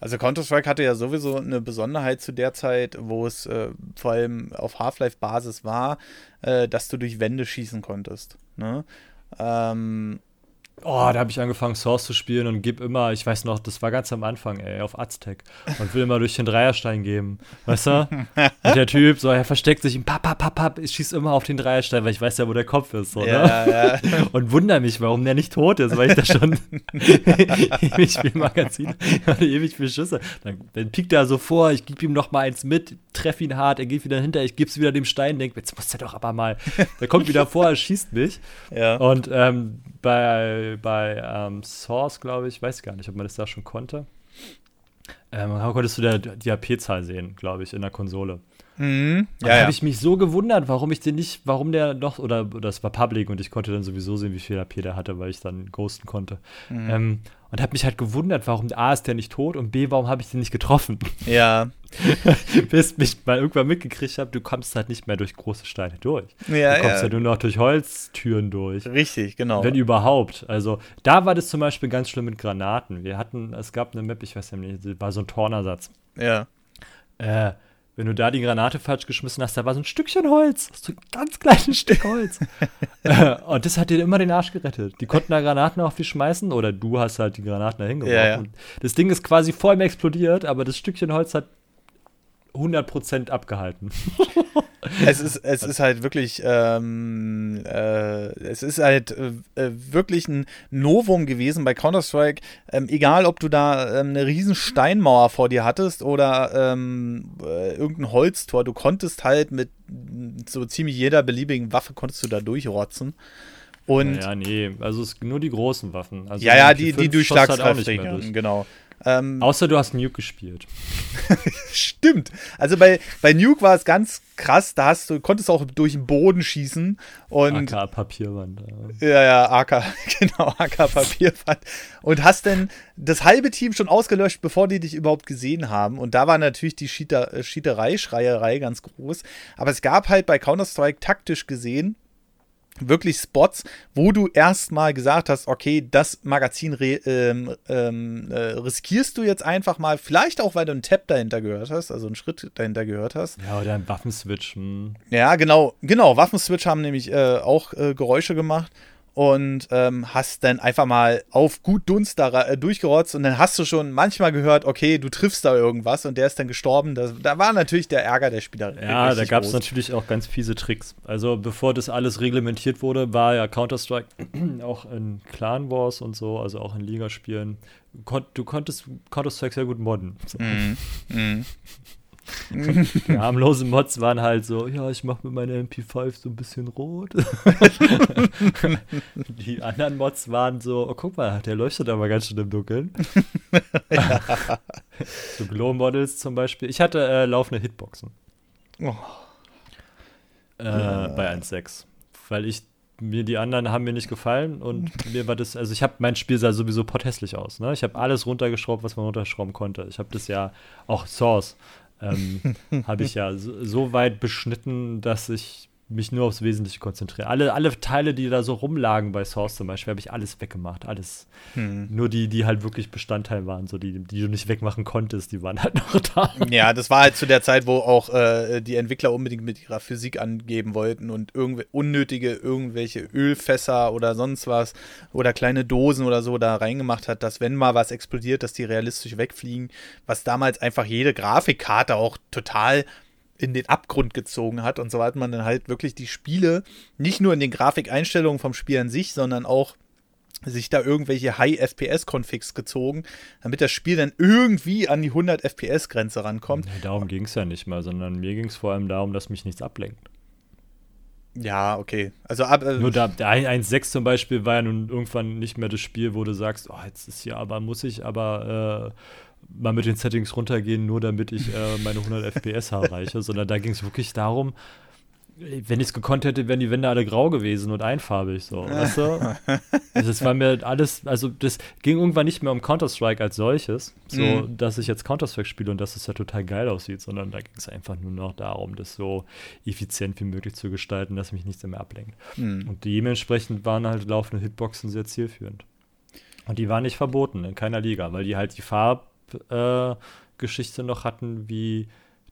Also Counter-Strike hatte ja sowieso eine Besonderheit zu der Zeit, wo es äh, vor allem auf Half-Life-Basis war, äh, dass du durch Wände schießen konntest. Ne? Ähm, Oh, da habe ich angefangen, Source zu spielen und gib immer, ich weiß noch, das war ganz am Anfang, ey, auf Aztec und will immer durch den Dreierstein geben. Weißt du? und der Typ, so, er versteckt sich im Papp, papp, papp, papp, schießt immer auf den Dreierstein, weil ich weiß ja, wo der Kopf ist, so, ja, ne? Ja. Und wundere mich, warum der nicht tot ist, weil ich da schon [LAUGHS] ewig viel Magazin, ewig viel Schüsse. Dann, dann piekt er so vor, ich gebe ihm noch mal eins mit, treffe ihn hart, er geht wieder hinter, ich gebe es wieder dem Stein, denke, jetzt muss er doch aber mal. Der kommt wieder vor, er schießt mich. Ja. Und ähm, bei, bei ähm, Source, glaube ich, weiß gar nicht, ob man das da schon konnte. Ähm, konntest du da die AP-Zahl sehen, glaube ich, in der Konsole. Mhm. Ja, da habe ich mich so gewundert, warum ich den nicht, warum der noch, oder das war Public und ich konnte dann sowieso sehen, wie viel AP der hatte, weil ich dann ghosten konnte. Mhm. Ähm, und habe mich halt gewundert, warum A ist der nicht tot und B, warum habe ich den nicht getroffen? [LAUGHS] Ja. [LAUGHS] Bis mich mal irgendwann mitgekriegt habe, du kommst halt nicht mehr durch große Steine durch. Ja, du kommst ja. halt nur noch durch Holztüren durch. Richtig, genau. Wenn überhaupt. Also da war das zum Beispiel ganz schlimm mit Granaten. Wir hatten, es gab eine Map, ich weiß ja nicht, war so ein Tornersatz. Ja. Äh, wenn du da die Granate falsch geschmissen hast, da war so ein Stückchen Holz, so ein ganz kleines Stück Holz. [LAUGHS] äh, und das hat dir immer den Arsch gerettet. Die konnten da Granaten auf dich schmeißen oder du hast halt die Granaten da hingeworfen. Ja, ja. Das Ding ist quasi vor ihm explodiert, aber das Stückchen Holz hat 100% abgehalten. [LAUGHS] es, ist, es ist halt wirklich, ähm, äh, es ist halt äh, wirklich ein Novum gewesen bei Counter-Strike. Ähm, egal, ob du da ähm, eine riesen Steinmauer vor dir hattest oder ähm, äh, irgendein Holztor, du konntest halt mit so ziemlich jeder beliebigen Waffe konntest du da durchrotzen. Und ja, nee, also es nur die großen Waffen. Also ja, ja, die, die halt Durchschlagskräftigen, durch. genau. Ähm, Außer du hast Nuke gespielt. [LAUGHS] Stimmt. Also bei, bei Nuke war es ganz krass, da hast du, konntest auch durch den Boden schießen und. AK Papierwand. Ja, ja, ja AK, [LAUGHS] genau, AK Papierwand. Und hast dann das halbe Team schon ausgelöscht, bevor die dich überhaupt gesehen haben. Und da war natürlich die Schieter, Schieterei, Schreierei ganz groß. Aber es gab halt bei Counter-Strike taktisch gesehen wirklich Spots, wo du erstmal gesagt hast, okay, das Magazin ähm, ähm, äh, riskierst du jetzt einfach mal, vielleicht auch, weil du einen Tab dahinter gehört hast, also einen Schritt dahinter gehört hast. Ja, oder ein Waffenswitch. Hm. Ja, genau, genau. Waffenswitch haben nämlich äh, auch äh, Geräusche gemacht und ähm, hast dann einfach mal auf gut Dunst da äh, durchgerotzt und dann hast du schon manchmal gehört, okay, du triffst da irgendwas und der ist dann gestorben. Das, da war natürlich der Ärger der Spieler. Ja, da gab es natürlich auch ganz fiese Tricks. Also bevor das alles reglementiert wurde, war ja Counter-Strike [CLEARS THROAT] auch in Clan Wars und so, also auch in Ligaspielen. Du konntest Counter-Strike sehr gut modden. So. Mm, mm. Die [LAUGHS] harmlosen Mods waren halt so, ja, ich mache mit meiner MP5 so ein bisschen rot. [LAUGHS] die anderen Mods waren so, oh, guck mal, der leuchtet aber ganz schön im Dunkeln. [LAUGHS] so Glow-Models zum Beispiel. Ich hatte äh, laufende Hitboxen. Oh. Äh, ja. Bei 1.6. Weil ich mir die anderen haben mir nicht gefallen und mir war das, also ich habe mein Spiel sah sowieso potthässlich aus. Ne? Ich habe alles runtergeschraubt, was man runterschrauben konnte. Ich habe das ja auch Source ähm, [LAUGHS] habe ich ja so, so, weit beschnitten, dass ich mich nur aufs Wesentliche konzentriere. Alle, alle Teile, die da so rumlagen bei Source zum Beispiel, habe ich alles weggemacht. Alles. Hm. Nur die, die halt wirklich Bestandteil waren, so die, die du nicht wegmachen konntest, die waren halt [LAUGHS] noch da. Ja, das war halt zu der Zeit, wo auch äh, die Entwickler unbedingt mit ihrer Physik angeben wollten und irgendwie unnötige irgendwelche Ölfässer oder sonst was oder kleine Dosen oder so da reingemacht hat, dass wenn mal was explodiert, dass die realistisch wegfliegen, was damals einfach jede Grafikkarte auch total in den Abgrund gezogen hat. Und so hat man dann halt wirklich die Spiele nicht nur in den Grafikeinstellungen vom Spiel an sich, sondern auch sich da irgendwelche High-FPS-Configs gezogen, damit das Spiel dann irgendwie an die 100 FPS-Grenze rankommt. Nee, darum ging es ja nicht mal, sondern mir ging es vor allem darum, dass mich nichts ablenkt. Ja, okay. Also ab, äh, Nur da, der 1.6 zum Beispiel war ja nun irgendwann nicht mehr das Spiel, wo du sagst, oh, jetzt ist hier aber, muss ich aber äh, mal mit den Settings runtergehen, nur damit ich äh, meine 100 FPS erreiche, [LAUGHS] sondern da ging es wirklich darum, wenn ich es gekonnt hätte, wären die Wände alle grau gewesen und einfarbig, so, weißt du? Das war mir alles, also das ging irgendwann nicht mehr um Counter-Strike als solches, so, mhm. dass ich jetzt Counter-Strike spiele und dass es ja total geil aussieht, sondern da ging es einfach nur noch darum, das so effizient wie möglich zu gestalten, dass mich nichts mehr ablenkt. Mhm. Und dementsprechend waren halt laufende Hitboxen sehr zielführend. Und die waren nicht verboten in keiner Liga, weil die halt die Farb äh, Geschichte noch hatten wie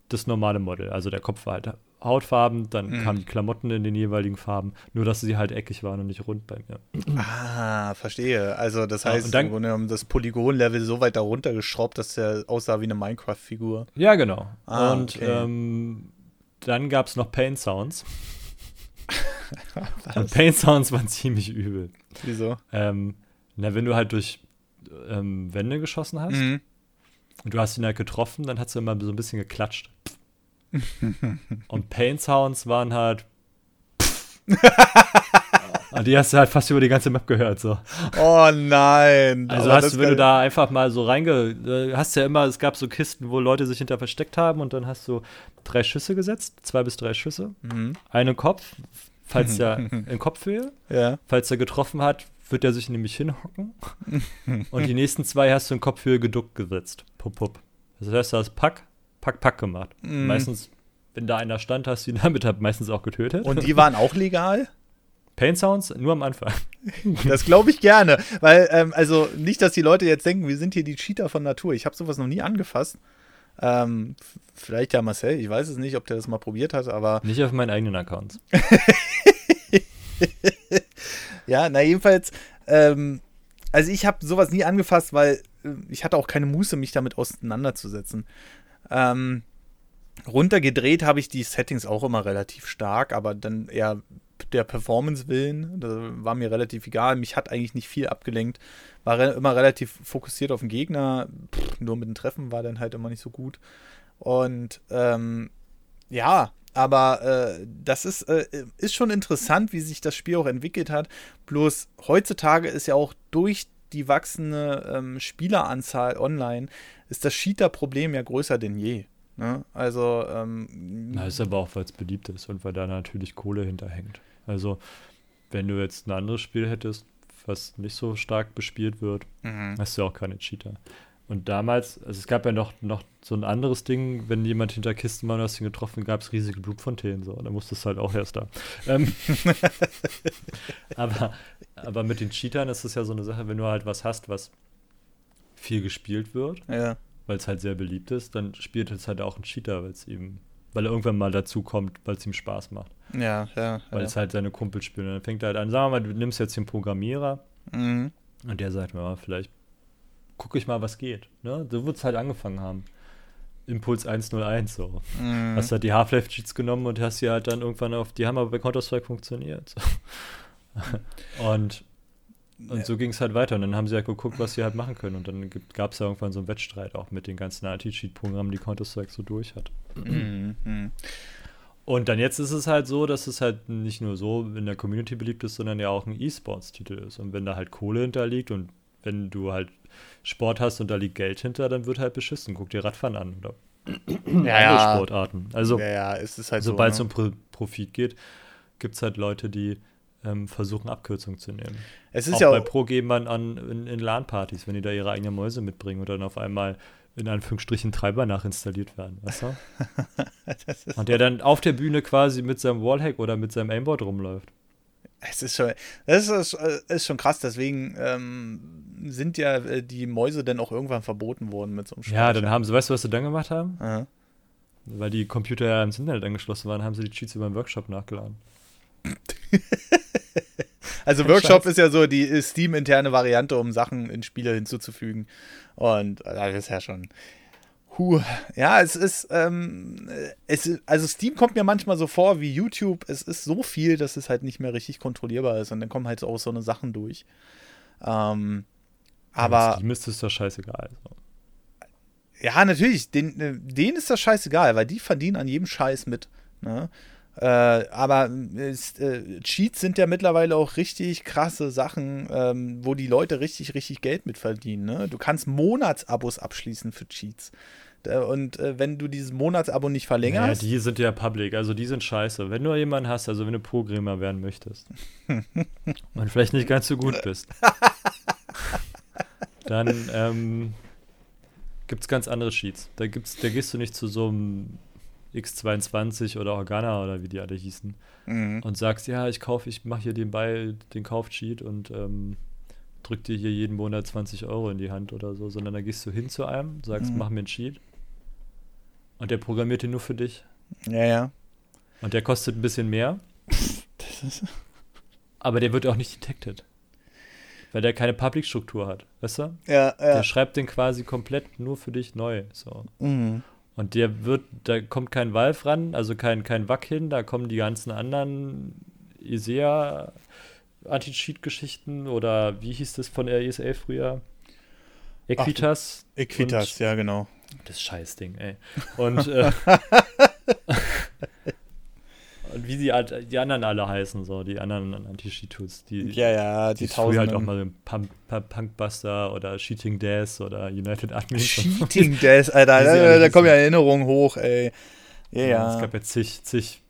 das normale Model. Also der Kopf war halt Hautfarben, dann mhm. kamen die Klamotten in den jeweiligen Farben, nur dass sie halt eckig waren und nicht rund bei mir. Ah, verstehe. Also das heißt, ja, dann, im das Polygon-Level so weit darunter geschraubt, dass der aussah wie eine Minecraft-Figur. Ja, genau. Ah, und okay. ähm, dann gab es noch Pain Sounds. [LAUGHS] und Pain Sounds waren ziemlich übel. Wieso? Ähm, na, wenn du halt durch ähm, Wände geschossen hast, mhm und du hast ihn halt getroffen, dann hat du immer so ein bisschen geklatscht. [LAUGHS] und Pain Sounds waren halt. [LAUGHS] Und die hast du halt fast über die ganze Map gehört. So. Oh nein. Also hast du, wenn du da einfach mal so reinge. äh, Hast ja immer, es gab so Kisten, wo Leute sich hinter versteckt haben und dann hast du drei Schüsse gesetzt, zwei bis drei Schüsse. Mhm. Einen Kopf, falls der in Kopfhöhe. Ja. Falls er getroffen hat, wird er sich nämlich hinhocken. und die nächsten zwei hast du in Kopfhöhe geduckt gesetzt. Pup, pup. Das heißt, du hast Pack, Pack, Pack gemacht. Mhm. Meistens, wenn da einer stand, hast du ihn damit halt meistens auch getötet. Und die waren auch legal? Pain Sounds nur am Anfang. Das glaube ich gerne. Weil, ähm, also nicht, dass die Leute jetzt denken, wir sind hier die Cheater von Natur. Ich habe sowas noch nie angefasst. Ähm, vielleicht ja Marcel, ich weiß es nicht, ob der das mal probiert hat, aber Nicht auf meinen eigenen Accounts. [LAUGHS] [LAUGHS] ja, na jedenfalls, ähm, also ich habe sowas nie angefasst, weil äh, ich hatte auch keine Muße, mich damit auseinanderzusetzen. Ähm, runtergedreht habe ich die Settings auch immer relativ stark, aber dann eher der Performance willen, das war mir relativ egal. Mich hat eigentlich nicht viel abgelenkt. War re immer relativ fokussiert auf den Gegner. Pff, nur mit dem Treffen war dann halt immer nicht so gut. Und ähm, ja, aber äh, das ist, äh, ist schon interessant, wie sich das Spiel auch entwickelt hat. Bloß heutzutage ist ja auch durch die wachsende ähm, Spieleranzahl online, ist das Cheater-Problem ja größer denn je. Ne? Also, ähm, Na, ist aber auch, weil es beliebt ist und weil da natürlich Kohle hinterhängt. Also, wenn du jetzt ein anderes Spiel hättest, was nicht so stark bespielt wird, mhm. hast du ja auch keine Cheater. Und damals, also es gab ja noch, noch so ein anderes Ding, wenn jemand hinter Kisten war und du hast ihn getroffen, gab es riesige Blutfontänen. So. Da musstest du halt auch erst da. Ähm, [LAUGHS] aber, aber mit den Cheatern ist es ja so eine Sache, wenn du halt was hast, was viel gespielt wird, ja. weil es halt sehr beliebt ist, dann spielt es halt auch ein Cheater, weil es ihm, weil er irgendwann mal dazu kommt, weil es ihm Spaß macht. Ja, ja. Weil ja. es halt seine Kumpel spielen. Und dann fängt er halt an, sagen wir mal, du nimmst jetzt den Programmierer Mhm. und der sagt mir mal, vielleicht gucke ich mal, was geht. Ne? So wird es halt angefangen haben. Impuls 101 so. Mhm. Hast halt die Half-Life-Cheats genommen und hast sie halt dann irgendwann auf, die haben aber bei Counter-Strike funktioniert. So. [LAUGHS] und und Ja. so ging es halt weiter. Und dann haben sie halt geguckt, was sie halt machen können. Und dann gab es ja irgendwann so einen Wettstreit auch mit den ganzen Anti-Cheat-Programmen, die Counter-Strike so durch hat. Mhm. Und dann jetzt ist es halt so, dass es halt nicht nur so in der Community beliebt ist, sondern ja auch ein E-Sports-Titel ist. Und wenn da halt Kohle hinterliegt und wenn du halt Sport hast und da liegt Geld hinter, dann wird halt beschissen. Guck dir Radfahren an oder [CLEARS THROAT] andere ja, Sportarten. Also, ja, ja, halt sobald es so. Ne? um Pro Profit geht, gibt es halt Leute, die ähm, versuchen, Abkürzungen zu nehmen. Es ist auch ja bei auch, Pro-Gamern an in, in LAN-Partys, wenn die da ihre eigenen Mäuse mitbringen und dann auf einmal in Anführungsstrichen Treiber nachinstalliert werden, weißt du? [LAUGHS] Und der dann auf der Bühne quasi mit seinem Wallhack oder mit seinem Aimbot rumläuft. Es ist schon, das ist, ist schon krass. Deswegen ähm, sind ja äh, die Mäuse dann auch irgendwann verboten worden mit so einem Ja, dann haben sie, weißt du, was sie dann gemacht haben? Aha. Weil die Computer ja ins Internet angeschlossen waren, haben sie die Cheats über den Workshop nachgeladen. [LAUGHS] Also Workshop Scheiß. ist ja so die Steam-interne Variante, um Sachen in Spiele hinzuzufügen. Und äh, das ist ja schon. Huh. Ja, es ist, ähm, es also Steam kommt mir manchmal so vor wie YouTube. Es ist so viel, dass es halt nicht mehr richtig kontrollierbar ist. Und dann kommen halt auch so eine Sachen durch. Ähm, aber Steam ist es doch scheißegal. Ja, natürlich, den, äh, denen ist das scheißegal, weil die verdienen an jedem Scheiß mit. Ne? Äh, aber äh, ist, äh, Cheats sind ja mittlerweile auch richtig krasse Sachen, ähm, wo die Leute richtig, richtig Geld mit verdienen. Ne? Du kannst Monatsabos abschließen für Cheats. Da- Und äh, wenn du dieses Monatsabo nicht Ja, verlängerst, die sind ja public, also die sind scheiße. Wenn du jemanden hast, also wenn du Programmer werden möchtest [LAUGHS] und vielleicht nicht ganz so gut bist, [LAUGHS] dann ähm, gibt es ganz andere Sheets. Da, gibt's, da gehst du nicht zu so einem X22 oder Organa oder wie die alle hießen Mhm. und sagst, ja, ich kaufe, ich mache hier nebenbei den Kaufcheat und ähm, drück dir hier jeden Monat 20 Euro in die Hand oder so, sondern da gehst du hin zu einem, sagst, Mhm. mach mir einen Cheat und der programmiert den nur für dich ja, ja. und der kostet ein bisschen mehr, [LAUGHS] aber der wird auch nicht detected. Weil der keine Public-Struktur hat, weißt du? Ja, Der ja. schreibt den quasi komplett nur für dich neu. So. Mhm. Und der wird, da kommt kein Valve ran, also kein, kein WAC hin, da kommen die ganzen anderen ISEA Anti-Cheat-Geschichten oder wie hieß das von der ESA früher? Equitas. Equitas, ja, genau. Das Scheißding, ey. Und, äh, [LAUGHS] und wie die, alt- die anderen alle heißen, so, die anderen Anti-Cheat-Tools. Die, Ja, ja, die die früher halt auch mal Pump, Pump, Punkbuster oder Cheating Death oder United Admin. Cheating [LAUGHS] Death, Alter, sie da, da kommen ja. Erinnerungen hoch, ey. Ja, ja. Es gab ja zig, zig.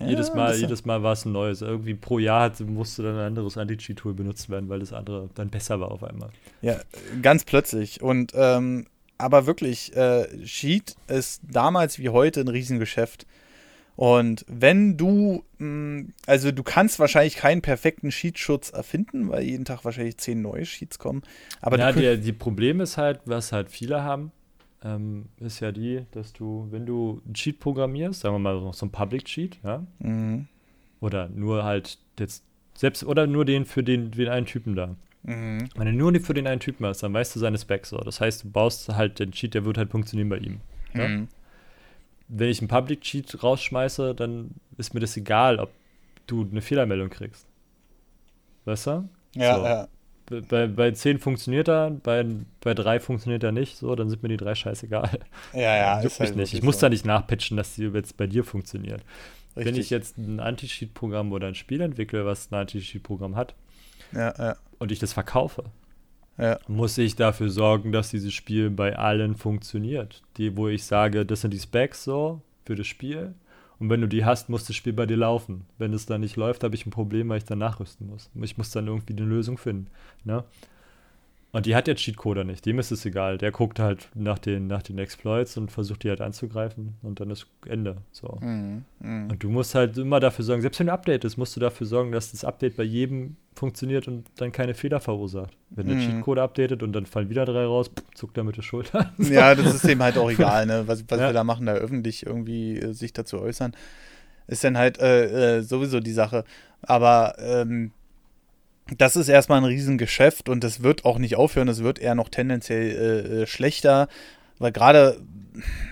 Ja, jedes Mal, jedes Mal war es ein neues. Irgendwie pro Jahr hat, musste dann ein anderes Anti-Cheat-Tool benutzt werden, weil das andere dann besser war auf einmal. Ja, ganz plötzlich. Und ähm, aber wirklich, äh, Cheat ist damals wie heute ein Riesengeschäft. Und wenn du, mh, also du kannst wahrscheinlich keinen perfekten Cheat-Schutz erfinden, weil jeden Tag wahrscheinlich zehn neue Cheats kommen. Aber ja, der, die Problem ist halt, was halt viele haben, ähm, ist ja die, dass du, wenn du einen Cheat programmierst, sagen wir mal so ein Public Cheat, ja, Mhm. oder nur halt jetzt selbst oder nur den für den, den einen Typen da. Mhm. Wenn du nur für den einen Typen hast, dann weißt du seine Specs so. Das heißt, du baust halt den Cheat, der wird halt funktionieren bei ihm. Ja? Mhm. Wenn ich einen Public Cheat rausschmeiße, dann ist mir das egal, ob du eine Fehlermeldung kriegst. Weißt du? Ja, So. ja. Bei, bei 10 funktioniert er, bei, bei 3 funktioniert er nicht, so, dann sind mir die drei scheißegal. Ja, ja, [LAUGHS] ist halt nicht. Ich muss so. da nicht nachpatchen, dass die jetzt bei dir funktioniert. Wenn Richtig. ich jetzt ein Anti-Cheat-Programm oder ein Spiel entwickle, was ein Anti-Cheat-Programm hat, Ja, ja, und ich das verkaufe, ja. muss ich dafür sorgen, dass dieses Spiel bei allen funktioniert. Die, wo ich sage, das sind die Specs so für das Spiel. Und wenn du die hast, muss das Spiel bei dir laufen. Wenn es dann nicht läuft, habe ich ein Problem, weil ich dann nachrüsten muss. Ich muss dann irgendwie eine Lösung finden. Ne? Und die hat der Cheatcoder nicht. Dem ist es egal. Der guckt halt nach den, nach den Exploits und versucht die halt anzugreifen und dann ist Ende. So. Mhm. Mhm. Und du musst halt immer dafür sorgen, selbst wenn du updatest, musst du dafür sorgen, dass das Update bei jedem funktioniert und dann keine Fehler verursacht. Wenn der Mhm. Cheatcode updatet und dann fallen wieder drei raus, pff, zuckt er mit der Schulter. [LAUGHS] Ja, das ist dem halt auch egal, ne? Was, was Ja. wir da machen, da öffentlich irgendwie äh, sich dazu äußern, ist dann halt äh, äh, sowieso die Sache. Aber ähm, das ist erstmal ein Riesengeschäft und das wird auch nicht aufhören, es wird eher noch tendenziell äh, äh, schlechter, weil gerade,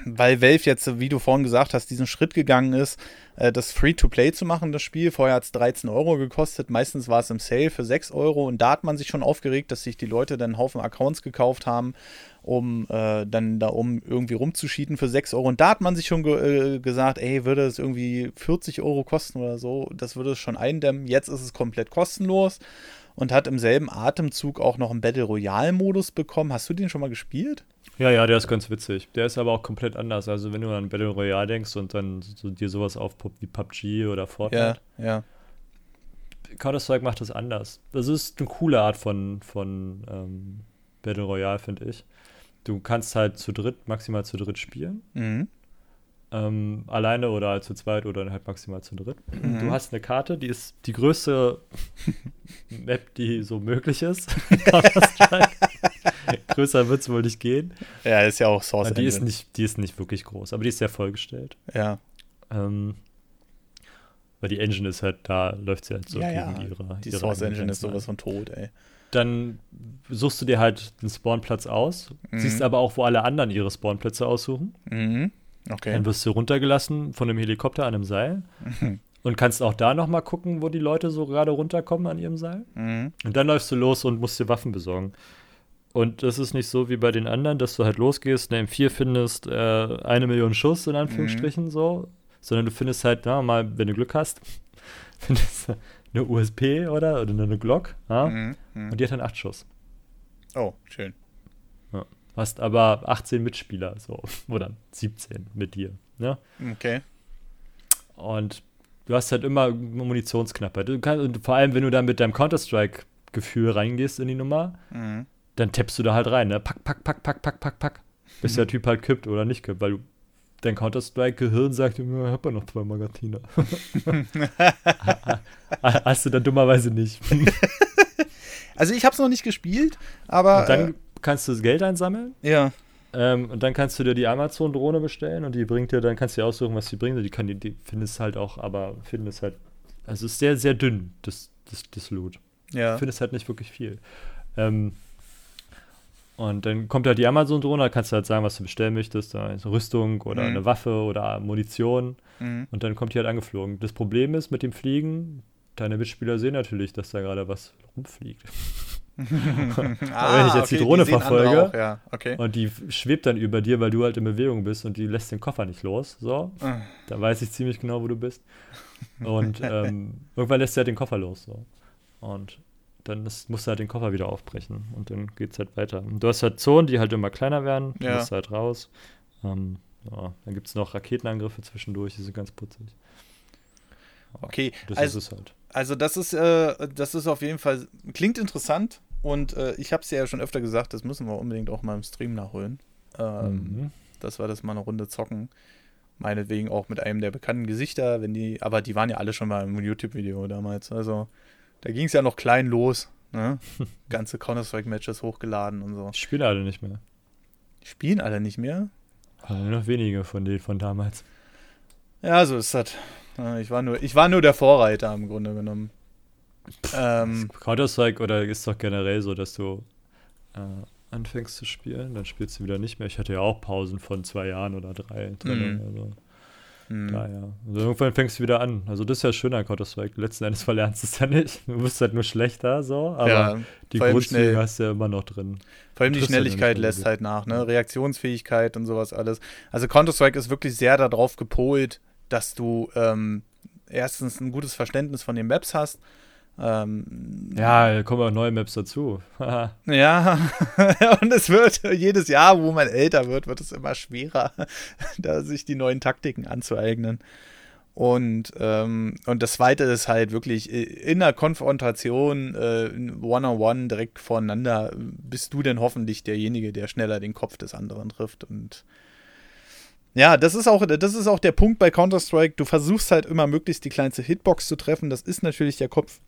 weil Valve jetzt, wie du vorhin gesagt hast, diesen Schritt gegangen ist, äh, das Free-to-Play zu machen, das Spiel. Vorher hat es 13 Euro gekostet, meistens war es im Sale für 6 Euro und da hat man sich schon aufgeregt, dass sich die Leute dann einen Haufen Accounts gekauft haben, um äh, dann da um irgendwie rumzuschieden für 6 Euro. Und da hat man sich schon ge äh, gesagt, ey, würde es irgendwie 40 Euro kosten oder so, das würde es schon eindämmen. Jetzt ist es komplett kostenlos und hat im selben Atemzug auch noch einen Battle Royale-Modus bekommen. Hast du den schon mal gespielt? Ja, ja, der ist ganz witzig. Der ist aber auch komplett anders. Also wenn du an Battle Royale denkst und dann so dir sowas aufpoppt wie PUBG oder Fortnite, Ja, ja. Counter-Strike macht das anders. Das ist eine coole Art von, von ähm, Battle Royale, finde ich. Du kannst halt zu dritt, maximal zu dritt spielen. Mhm. Ähm, alleine oder halt zu zweit oder halt maximal zu dritt. Mhm. Du hast eine Karte, die ist die größte [LAUGHS] Map, die so möglich ist. [LAUGHS] [LAUGHS] Größer wird es wohl nicht gehen. Ja, ist ja auch Source die, ist Engine. nicht, die ist nicht wirklich groß, aber die ist sehr vollgestellt. Ja. Ähm, weil die Engine ist halt, da läuft sie halt so ja, ja. gegen ihre. Die ihre Source Engine ist sowas von tot, ey. Dann suchst du dir halt den Spawnplatz aus, Mhm. siehst aber auch, wo alle anderen ihre Spawnplätze aussuchen. Mhm. Okay. Dann wirst du runtergelassen von einem Helikopter an einem Seil Mhm. und kannst auch da nochmal gucken, wo die Leute so gerade runterkommen an ihrem Seil. Mhm. Und dann läufst du los und musst dir Waffen besorgen. Und das ist nicht so wie bei den anderen, dass du halt losgehst, eine M4 findest, äh, eine Million Schuss in Anführungsstrichen so, sondern du findest halt, na, mal, wenn du Glück hast, [LAUGHS] findest du eine USP oder, oder eine Glock, ja? Mhm. Mhm. und die hat dann acht Schuss. Oh, schön. Hast aber 18 Mitspieler, so, [LAUGHS] oder 17 mit dir, ne? Okay. Und du hast halt immer Munitionsknappheit. Du kannst, und vor allem, wenn du dann mit deinem Counter-Strike-Gefühl reingehst in die Nummer, Mhm. Dann tappst du da halt rein, ne? Pack, pack, pack, pack, pack, pack, pack. Bis der Typ halt kippt oder nicht kippt, weil du dein Counter-Strike-Gehirn sagt, ich hab ja noch zwei Magazine. [LAUGHS] [LAUGHS] Hast du dann dummerweise nicht. [LAUGHS] Also ich habe es noch nicht gespielt, aber Und dann kannst du das Geld einsammeln äh, ja. ähm, und dann kannst du dir die Amazon-Drohne bestellen und die bringt dir, dann kannst du dir aussuchen, was die bringt. Die kann die, die findest halt auch, aber findest halt, also es ist sehr, sehr dünn, das, das, das Loot. Ja. Du findest halt nicht wirklich viel. Ähm, und dann kommt halt die Amazon-Drohne, da kannst du halt sagen, was du bestellen möchtest, da ist Rüstung oder Mhm. eine Waffe oder Munition Mhm. und dann kommt die halt angeflogen. Das Problem ist mit dem Fliegen, deine Mitspieler sehen natürlich, dass da gerade was rumfliegt. [LAUGHS] [LAUGHS] ah, wenn ich jetzt okay, die Drohne die verfolge auch, ja. okay. und die schwebt dann über dir, weil du halt in Bewegung bist und die lässt den Koffer nicht los, so, ah. da weiß ich ziemlich genau, wo du bist. Und [LAUGHS] ähm, irgendwann lässt er halt den Koffer los, so. Und dann ist, musst du halt den Koffer wieder aufbrechen und dann geht es halt weiter. Und du hast halt Zonen, die halt immer kleiner werden, du ja. musst halt raus. Ähm, ja, dann gibt es noch Raketenangriffe zwischendurch, die sind ganz putzig. Okay, das also, ist es halt. Also das ist, äh, das ist auf jeden Fall, klingt interessant und äh, ich habe es ja schon öfter gesagt, das müssen wir unbedingt auch mal im Stream nachholen. Ähm, mhm. Dass wir das mal eine Runde zocken. Meinetwegen auch mit einem der bekannten Gesichter, wenn die, aber die waren ja alle schon mal im YouTube-Video damals. Also da ging es ja noch klein los. Ne? [LAUGHS] Ganze Counter-Strike-Matches hochgeladen und so. Die spielen alle nicht mehr. Die spielen alle nicht mehr? Also nur noch wenige von denen von damals. Ja, so ist das. Ich war nur, ich war nur der Vorreiter im Grunde genommen. Ähm, Counter-Strike oder ist doch generell so, dass du äh, anfängst zu spielen, dann spielst du wieder nicht mehr. Ich hatte ja auch Pausen von zwei Jahren oder drei drin. Also, mhm. Daher. Also irgendwann fängst du wieder an. Also das ist ja schön an Counter-Strike. Letzten Endes verlernst du es ja nicht. Du wirst halt nur schlechter, so, aber ja, die Grundzüge hast du ja immer noch drin. Vor allem die Schnelligkeit lässt halt nach, ne? Reaktionsfähigkeit und sowas alles. Also Counter-Strike ist wirklich sehr darauf gepolt, dass du ähm, erstens ein gutes Verständnis von den Maps hast. Ähm, ja, da kommen auch neue Maps dazu. [LAUGHS] ja, [LAUGHS] und es wird jedes Jahr, wo man älter wird, wird es immer schwerer, [LAUGHS] da sich die neuen Taktiken anzueignen. Und, ähm, und das zweite ist halt wirklich in der Konfrontation, äh, one-on-one, direkt voreinander, bist du denn hoffentlich derjenige, der schneller den Kopf des anderen trifft. Und ja, das ist auch, das ist auch der Punkt bei Counter-Strike. Du versuchst halt immer möglichst die kleinste Hitbox zu treffen. Das ist natürlich der Kopf.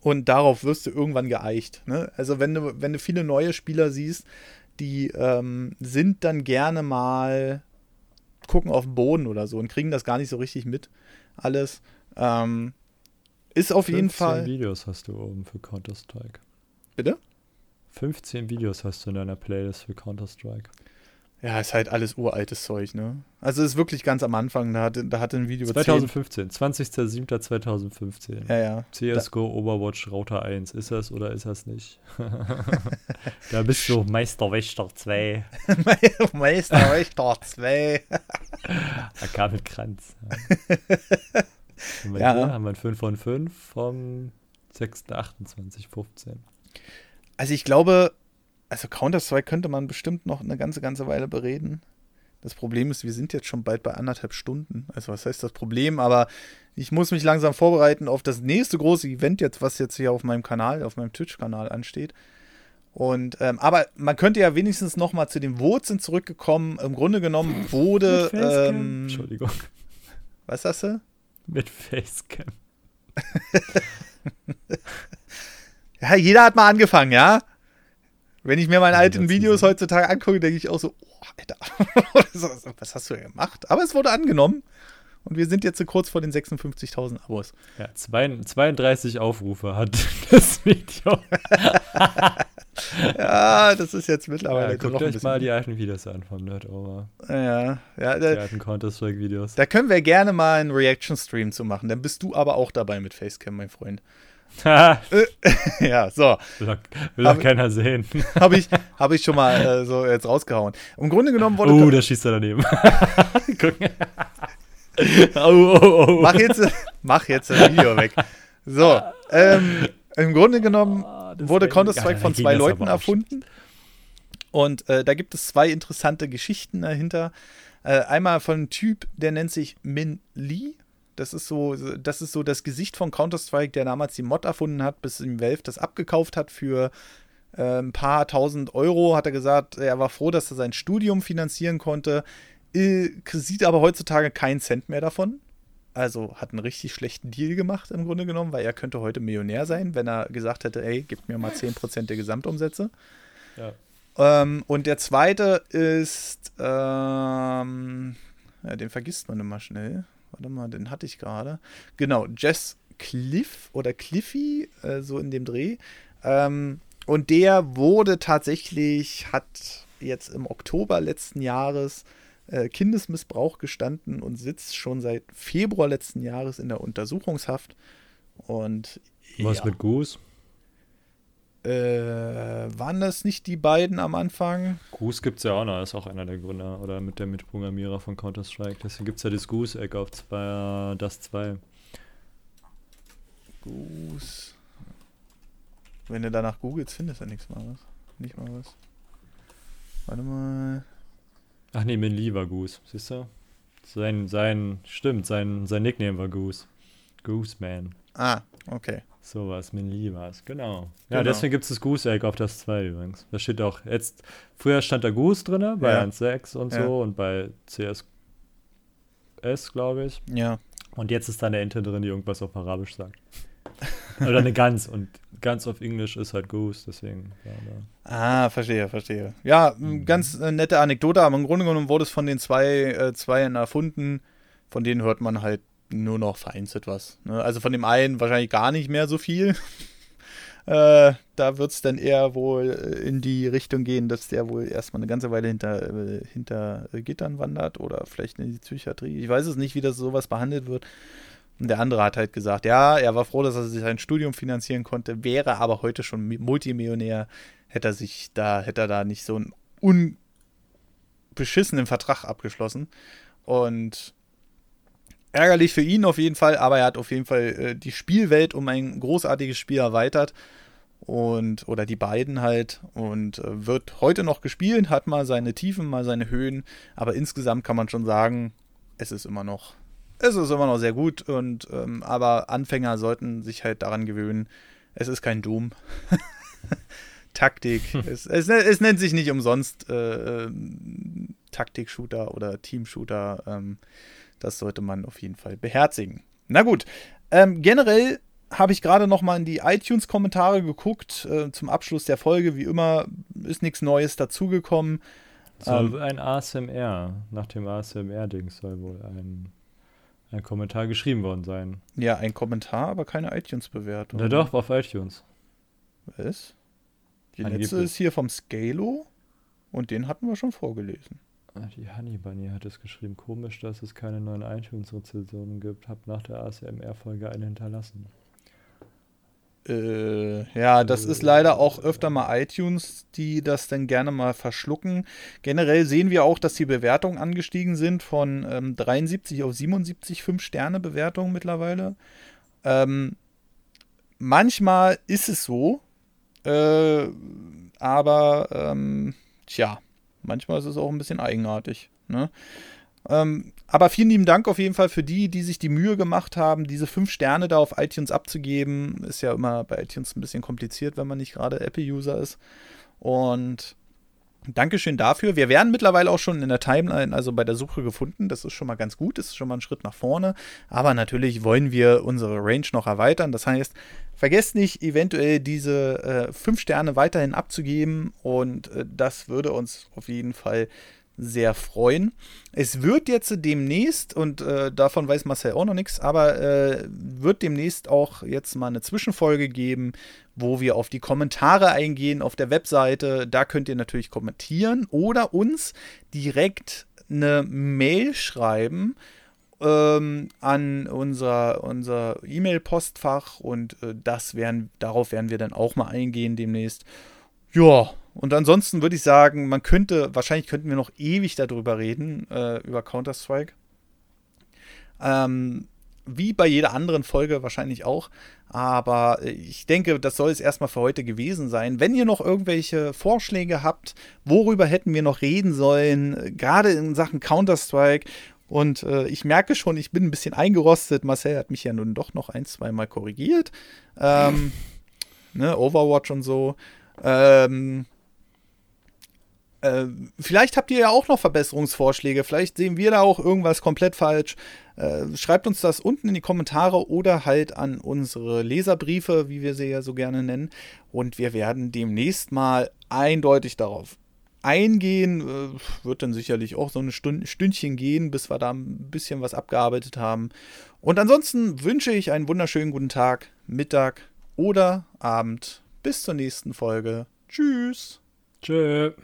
Und darauf wirst du irgendwann geeicht. Ne? Also wenn du, wenn du viele neue Spieler siehst, die ähm, sind dann gerne mal gucken auf den Boden oder so und kriegen das gar nicht so richtig mit. Alles. Ähm, ist auf jeden Fall. 15 Videos hast du oben für Counter-Strike. Bitte? 15 Videos hast du in deiner Playlist für Counter-Strike. Ja, ist halt alles uraltes Zeug, ne? Also ist wirklich ganz am Anfang, da hatte, da hatte ein Video 2015, 20.07.2015. Ja, ja. CSGO da. Overwatch Router 1, ist das oder ist das nicht? [LAUGHS] da bist du Meisterwächter 2. [LAUGHS] Meisterwächter 2. [LAUGHS] AK mit Kranz. ja. Hier haben wir ein 5 von 5 vom 6.28.15. Also ich glaube, also Counter-Strike könnte man bestimmt noch eine ganze, ganze Weile bereden. Das Problem ist, wir sind jetzt schon bald bei anderthalb Stunden. Also was heißt das Problem? Aber ich muss mich langsam vorbereiten auf das nächste große Event jetzt, was jetzt hier auf meinem Kanal, auf meinem Twitch-Kanal ansteht. Und ähm, aber man könnte ja wenigstens noch mal zu den Wurzeln zurückgekommen. Im Grunde genommen wurde. Ähm, Entschuldigung. Was hast du? Mit Facecam. [LAUGHS] ja, jeder hat mal angefangen, ja. Wenn ich mir meine alten Videos heutzutage angucke, denke ich auch so, oh, Alter, [LAUGHS] was hast du denn gemacht? Aber es wurde angenommen und wir sind jetzt so kurz vor den 56.000 Abos. Ja, 32 Aufrufe hat [LAUGHS] das Video. [LAUGHS] ja, das ist jetzt mittlerweile. Ja, guckt euch mal die alten Videos an vom Nerdover. Ja, ja. Die alten Counter-Strike-Videos. Da können wir gerne mal einen Reaction-Stream zu machen. Dann bist du aber auch dabei mit Facecam, mein Freund. [LAUGHS] [LAUGHS] ja, so. Will, will doch keiner sehen. [LAUGHS] Habe ich, hab ich schon mal äh, so jetzt rausgehauen. Im Grunde genommen wurde. Oh, da schießt er daneben. oh, oh, oh. Mach jetzt, mach jetzt das Video weg. So, ähm, im Grunde genommen oh, wurde Counter-Strike von zwei Leuten erfunden. Und äh, da gibt es zwei interessante Geschichten dahinter. Äh, einmal von einem Typ, der nennt sich Min Lee. Das ist so, das ist so das Gesicht von Counter-Strike, der damals die Mod erfunden hat, bis ihm Valve das abgekauft hat für äh, ein paar tausend Euro. Hat er gesagt, er war froh, dass er sein Studium finanzieren konnte. Äh, sieht aber heutzutage keinen Cent mehr davon. Also hat einen richtig schlechten Deal gemacht im Grunde genommen, weil er könnte heute Millionär sein, wenn er gesagt hätte, ey, gib mir mal 10% der Gesamtumsätze. Ja. Ähm, und der zweite ist, ähm, ja, den vergisst man immer schnell. Warte mal, den hatte ich gerade. Genau, Jess Cliff oder Cliffy, äh, so in dem Dreh. Ähm, und der wurde tatsächlich, hat jetzt im Oktober letzten Jahres äh, Kindesmissbrauch gestanden und sitzt schon seit Februar letzten Jahres in der Untersuchungshaft. Und was ja. mit Goose? Äh, waren das nicht die beiden am Anfang? Goose gibt es ja auch noch, ist auch einer der Gründer oder mit der Mitprogrammierer von Counter-Strike. Deswegen gibt es ja das Goose-Egg auf zwei, das 2. Goose. Wenn du danach googelst, findest du nichts mal was. Nicht mal was. Warte mal. Ach nee, Min Lee war Goose, siehst du? Sein, sein, stimmt, sein, sein Nickname war Goose. Goose Man. Ah, okay. So was, Min Lee war es, genau. Ja, genau. deswegen gibt es das Goose Egg auf das 2 übrigens. Da steht auch jetzt, früher stand da Goose drin, bei ja. 1.6 und ja. so und bei CSS, glaube ich. Ja. Und jetzt ist da eine Ente drin, die irgendwas auf Arabisch sagt. Oder eine Gans und Gans auf Englisch ist halt Goose, deswegen. Ja, ah, verstehe, verstehe. Ja, mhm. ganz äh, nette Anekdote, aber im Grunde genommen wurde es von den zwei äh, Zweien erfunden. Von denen hört man halt nur noch vereinzelt was. Ne? Also von dem einen wahrscheinlich gar nicht mehr so viel. [LAUGHS] äh, da wird es dann eher wohl äh, in die Richtung gehen, dass der wohl erstmal eine ganze Weile hinter, äh, hinter Gittern wandert oder vielleicht in die Psychiatrie. Ich weiß es nicht, wie das sowas behandelt wird. Und der andere hat halt gesagt, ja, er war froh, dass er sich sein Studium finanzieren konnte, wäre aber heute schon Multimillionär, hätte er sich da, hätte er da nicht so einen unbeschissenen Vertrag abgeschlossen. Und ärgerlich für ihn auf jeden Fall, aber er hat auf jeden Fall äh, die Spielwelt um ein großartiges Spiel erweitert. Und, oder die beiden halt. Und äh, wird heute noch gespielt, hat mal seine Tiefen, mal seine Höhen. Aber insgesamt kann man schon sagen, es ist immer noch es ist immer noch sehr gut, und, ähm, aber Anfänger sollten sich halt daran gewöhnen. Es ist kein Doom. [LAUGHS] Taktik. es, es, es, nennt sich nicht umsonst äh, äh, Taktik-Shooter oder Team-Shooter. Ähm, das sollte man auf jeden Fall beherzigen. Na gut. Ähm, generell habe ich gerade noch mal in die iTunes-Kommentare geguckt. Äh, zum Abschluss der Folge, wie immer, ist nichts Neues dazugekommen. Soll ähm, ein ASMR, nach dem ASMR-Ding soll wohl ein ein Kommentar geschrieben worden sein. Ja, ein Kommentar, aber keine iTunes-Bewertung. Ja, doch, auf iTunes. Was? Die Angeblich. letzte ist hier vom Scalo und den hatten wir schon vorgelesen. Ah, die Honey Bunny hat es geschrieben. Komisch, dass es keine neuen iTunes-Rezensionen gibt. Hab nach der ASMR-Folge eine hinterlassen. Äh, ja, das ist leider auch öfter mal iTunes, die das dann gerne mal verschlucken. Generell sehen wir auch, dass die Bewertungen angestiegen sind von ähm, 73 auf 77 5-Sterne-Bewertungen mittlerweile. Ähm, manchmal ist es so, äh, aber ähm, tja, manchmal ist es auch ein bisschen eigenartig. Ne? Ähm, aber vielen lieben Dank auf jeden Fall für die, die sich die Mühe gemacht haben, diese fünf Sterne da auf iTunes abzugeben. Ist ja immer bei iTunes ein bisschen kompliziert, wenn man nicht gerade Apple-User ist. Und Dankeschön dafür. Wir werden mittlerweile auch schon in der Timeline, also bei der Suche gefunden. Das ist schon mal ganz gut, das ist schon mal ein Schritt nach vorne. Aber natürlich wollen wir unsere Range noch erweitern. Das heißt, vergesst nicht, eventuell diese äh, fünf Sterne weiterhin abzugeben. Und äh, das würde uns auf jeden Fall sehr freuen. Es wird jetzt demnächst, und äh, davon weiß Marcel auch noch nichts, aber äh, wird demnächst auch jetzt mal eine Zwischenfolge geben, wo wir auf die Kommentare eingehen auf der Webseite. Da könnt ihr natürlich kommentieren oder uns direkt eine Mail schreiben ähm, an unser, unser E-Mail-Postfach und äh, das werden, darauf werden wir dann auch mal eingehen demnächst. Ja, und ansonsten würde ich sagen, man könnte, wahrscheinlich könnten wir noch ewig darüber reden, äh, über Counter-Strike. Ähm, wie bei jeder anderen Folge wahrscheinlich auch. Aber ich denke, das soll es erstmal für heute gewesen sein. Wenn ihr noch irgendwelche Vorschläge habt, worüber hätten wir noch reden sollen, gerade in Sachen Counter-Strike. Und äh, ich merke schon, ich bin ein bisschen eingerostet. Marcel hat mich ja nun doch noch ein, zwei Mal korrigiert. Ähm, ne, Overwatch und so. Ähm, äh, vielleicht habt ihr ja auch noch Verbesserungsvorschläge. Vielleicht sehen wir da auch irgendwas komplett falsch. Äh, schreibt uns das unten in die Kommentare oder halt an unsere Leserbriefe, wie wir sie ja so gerne nennen. Und wir werden demnächst mal eindeutig darauf eingehen. Äh, wird dann sicherlich auch so ein Stund Stündchen gehen, bis wir da ein bisschen was abgearbeitet haben. Und ansonsten wünsche ich einen wunderschönen guten Tag, Mittag oder Abend. Bis zur nächsten Folge. Tschüss. Tschüss.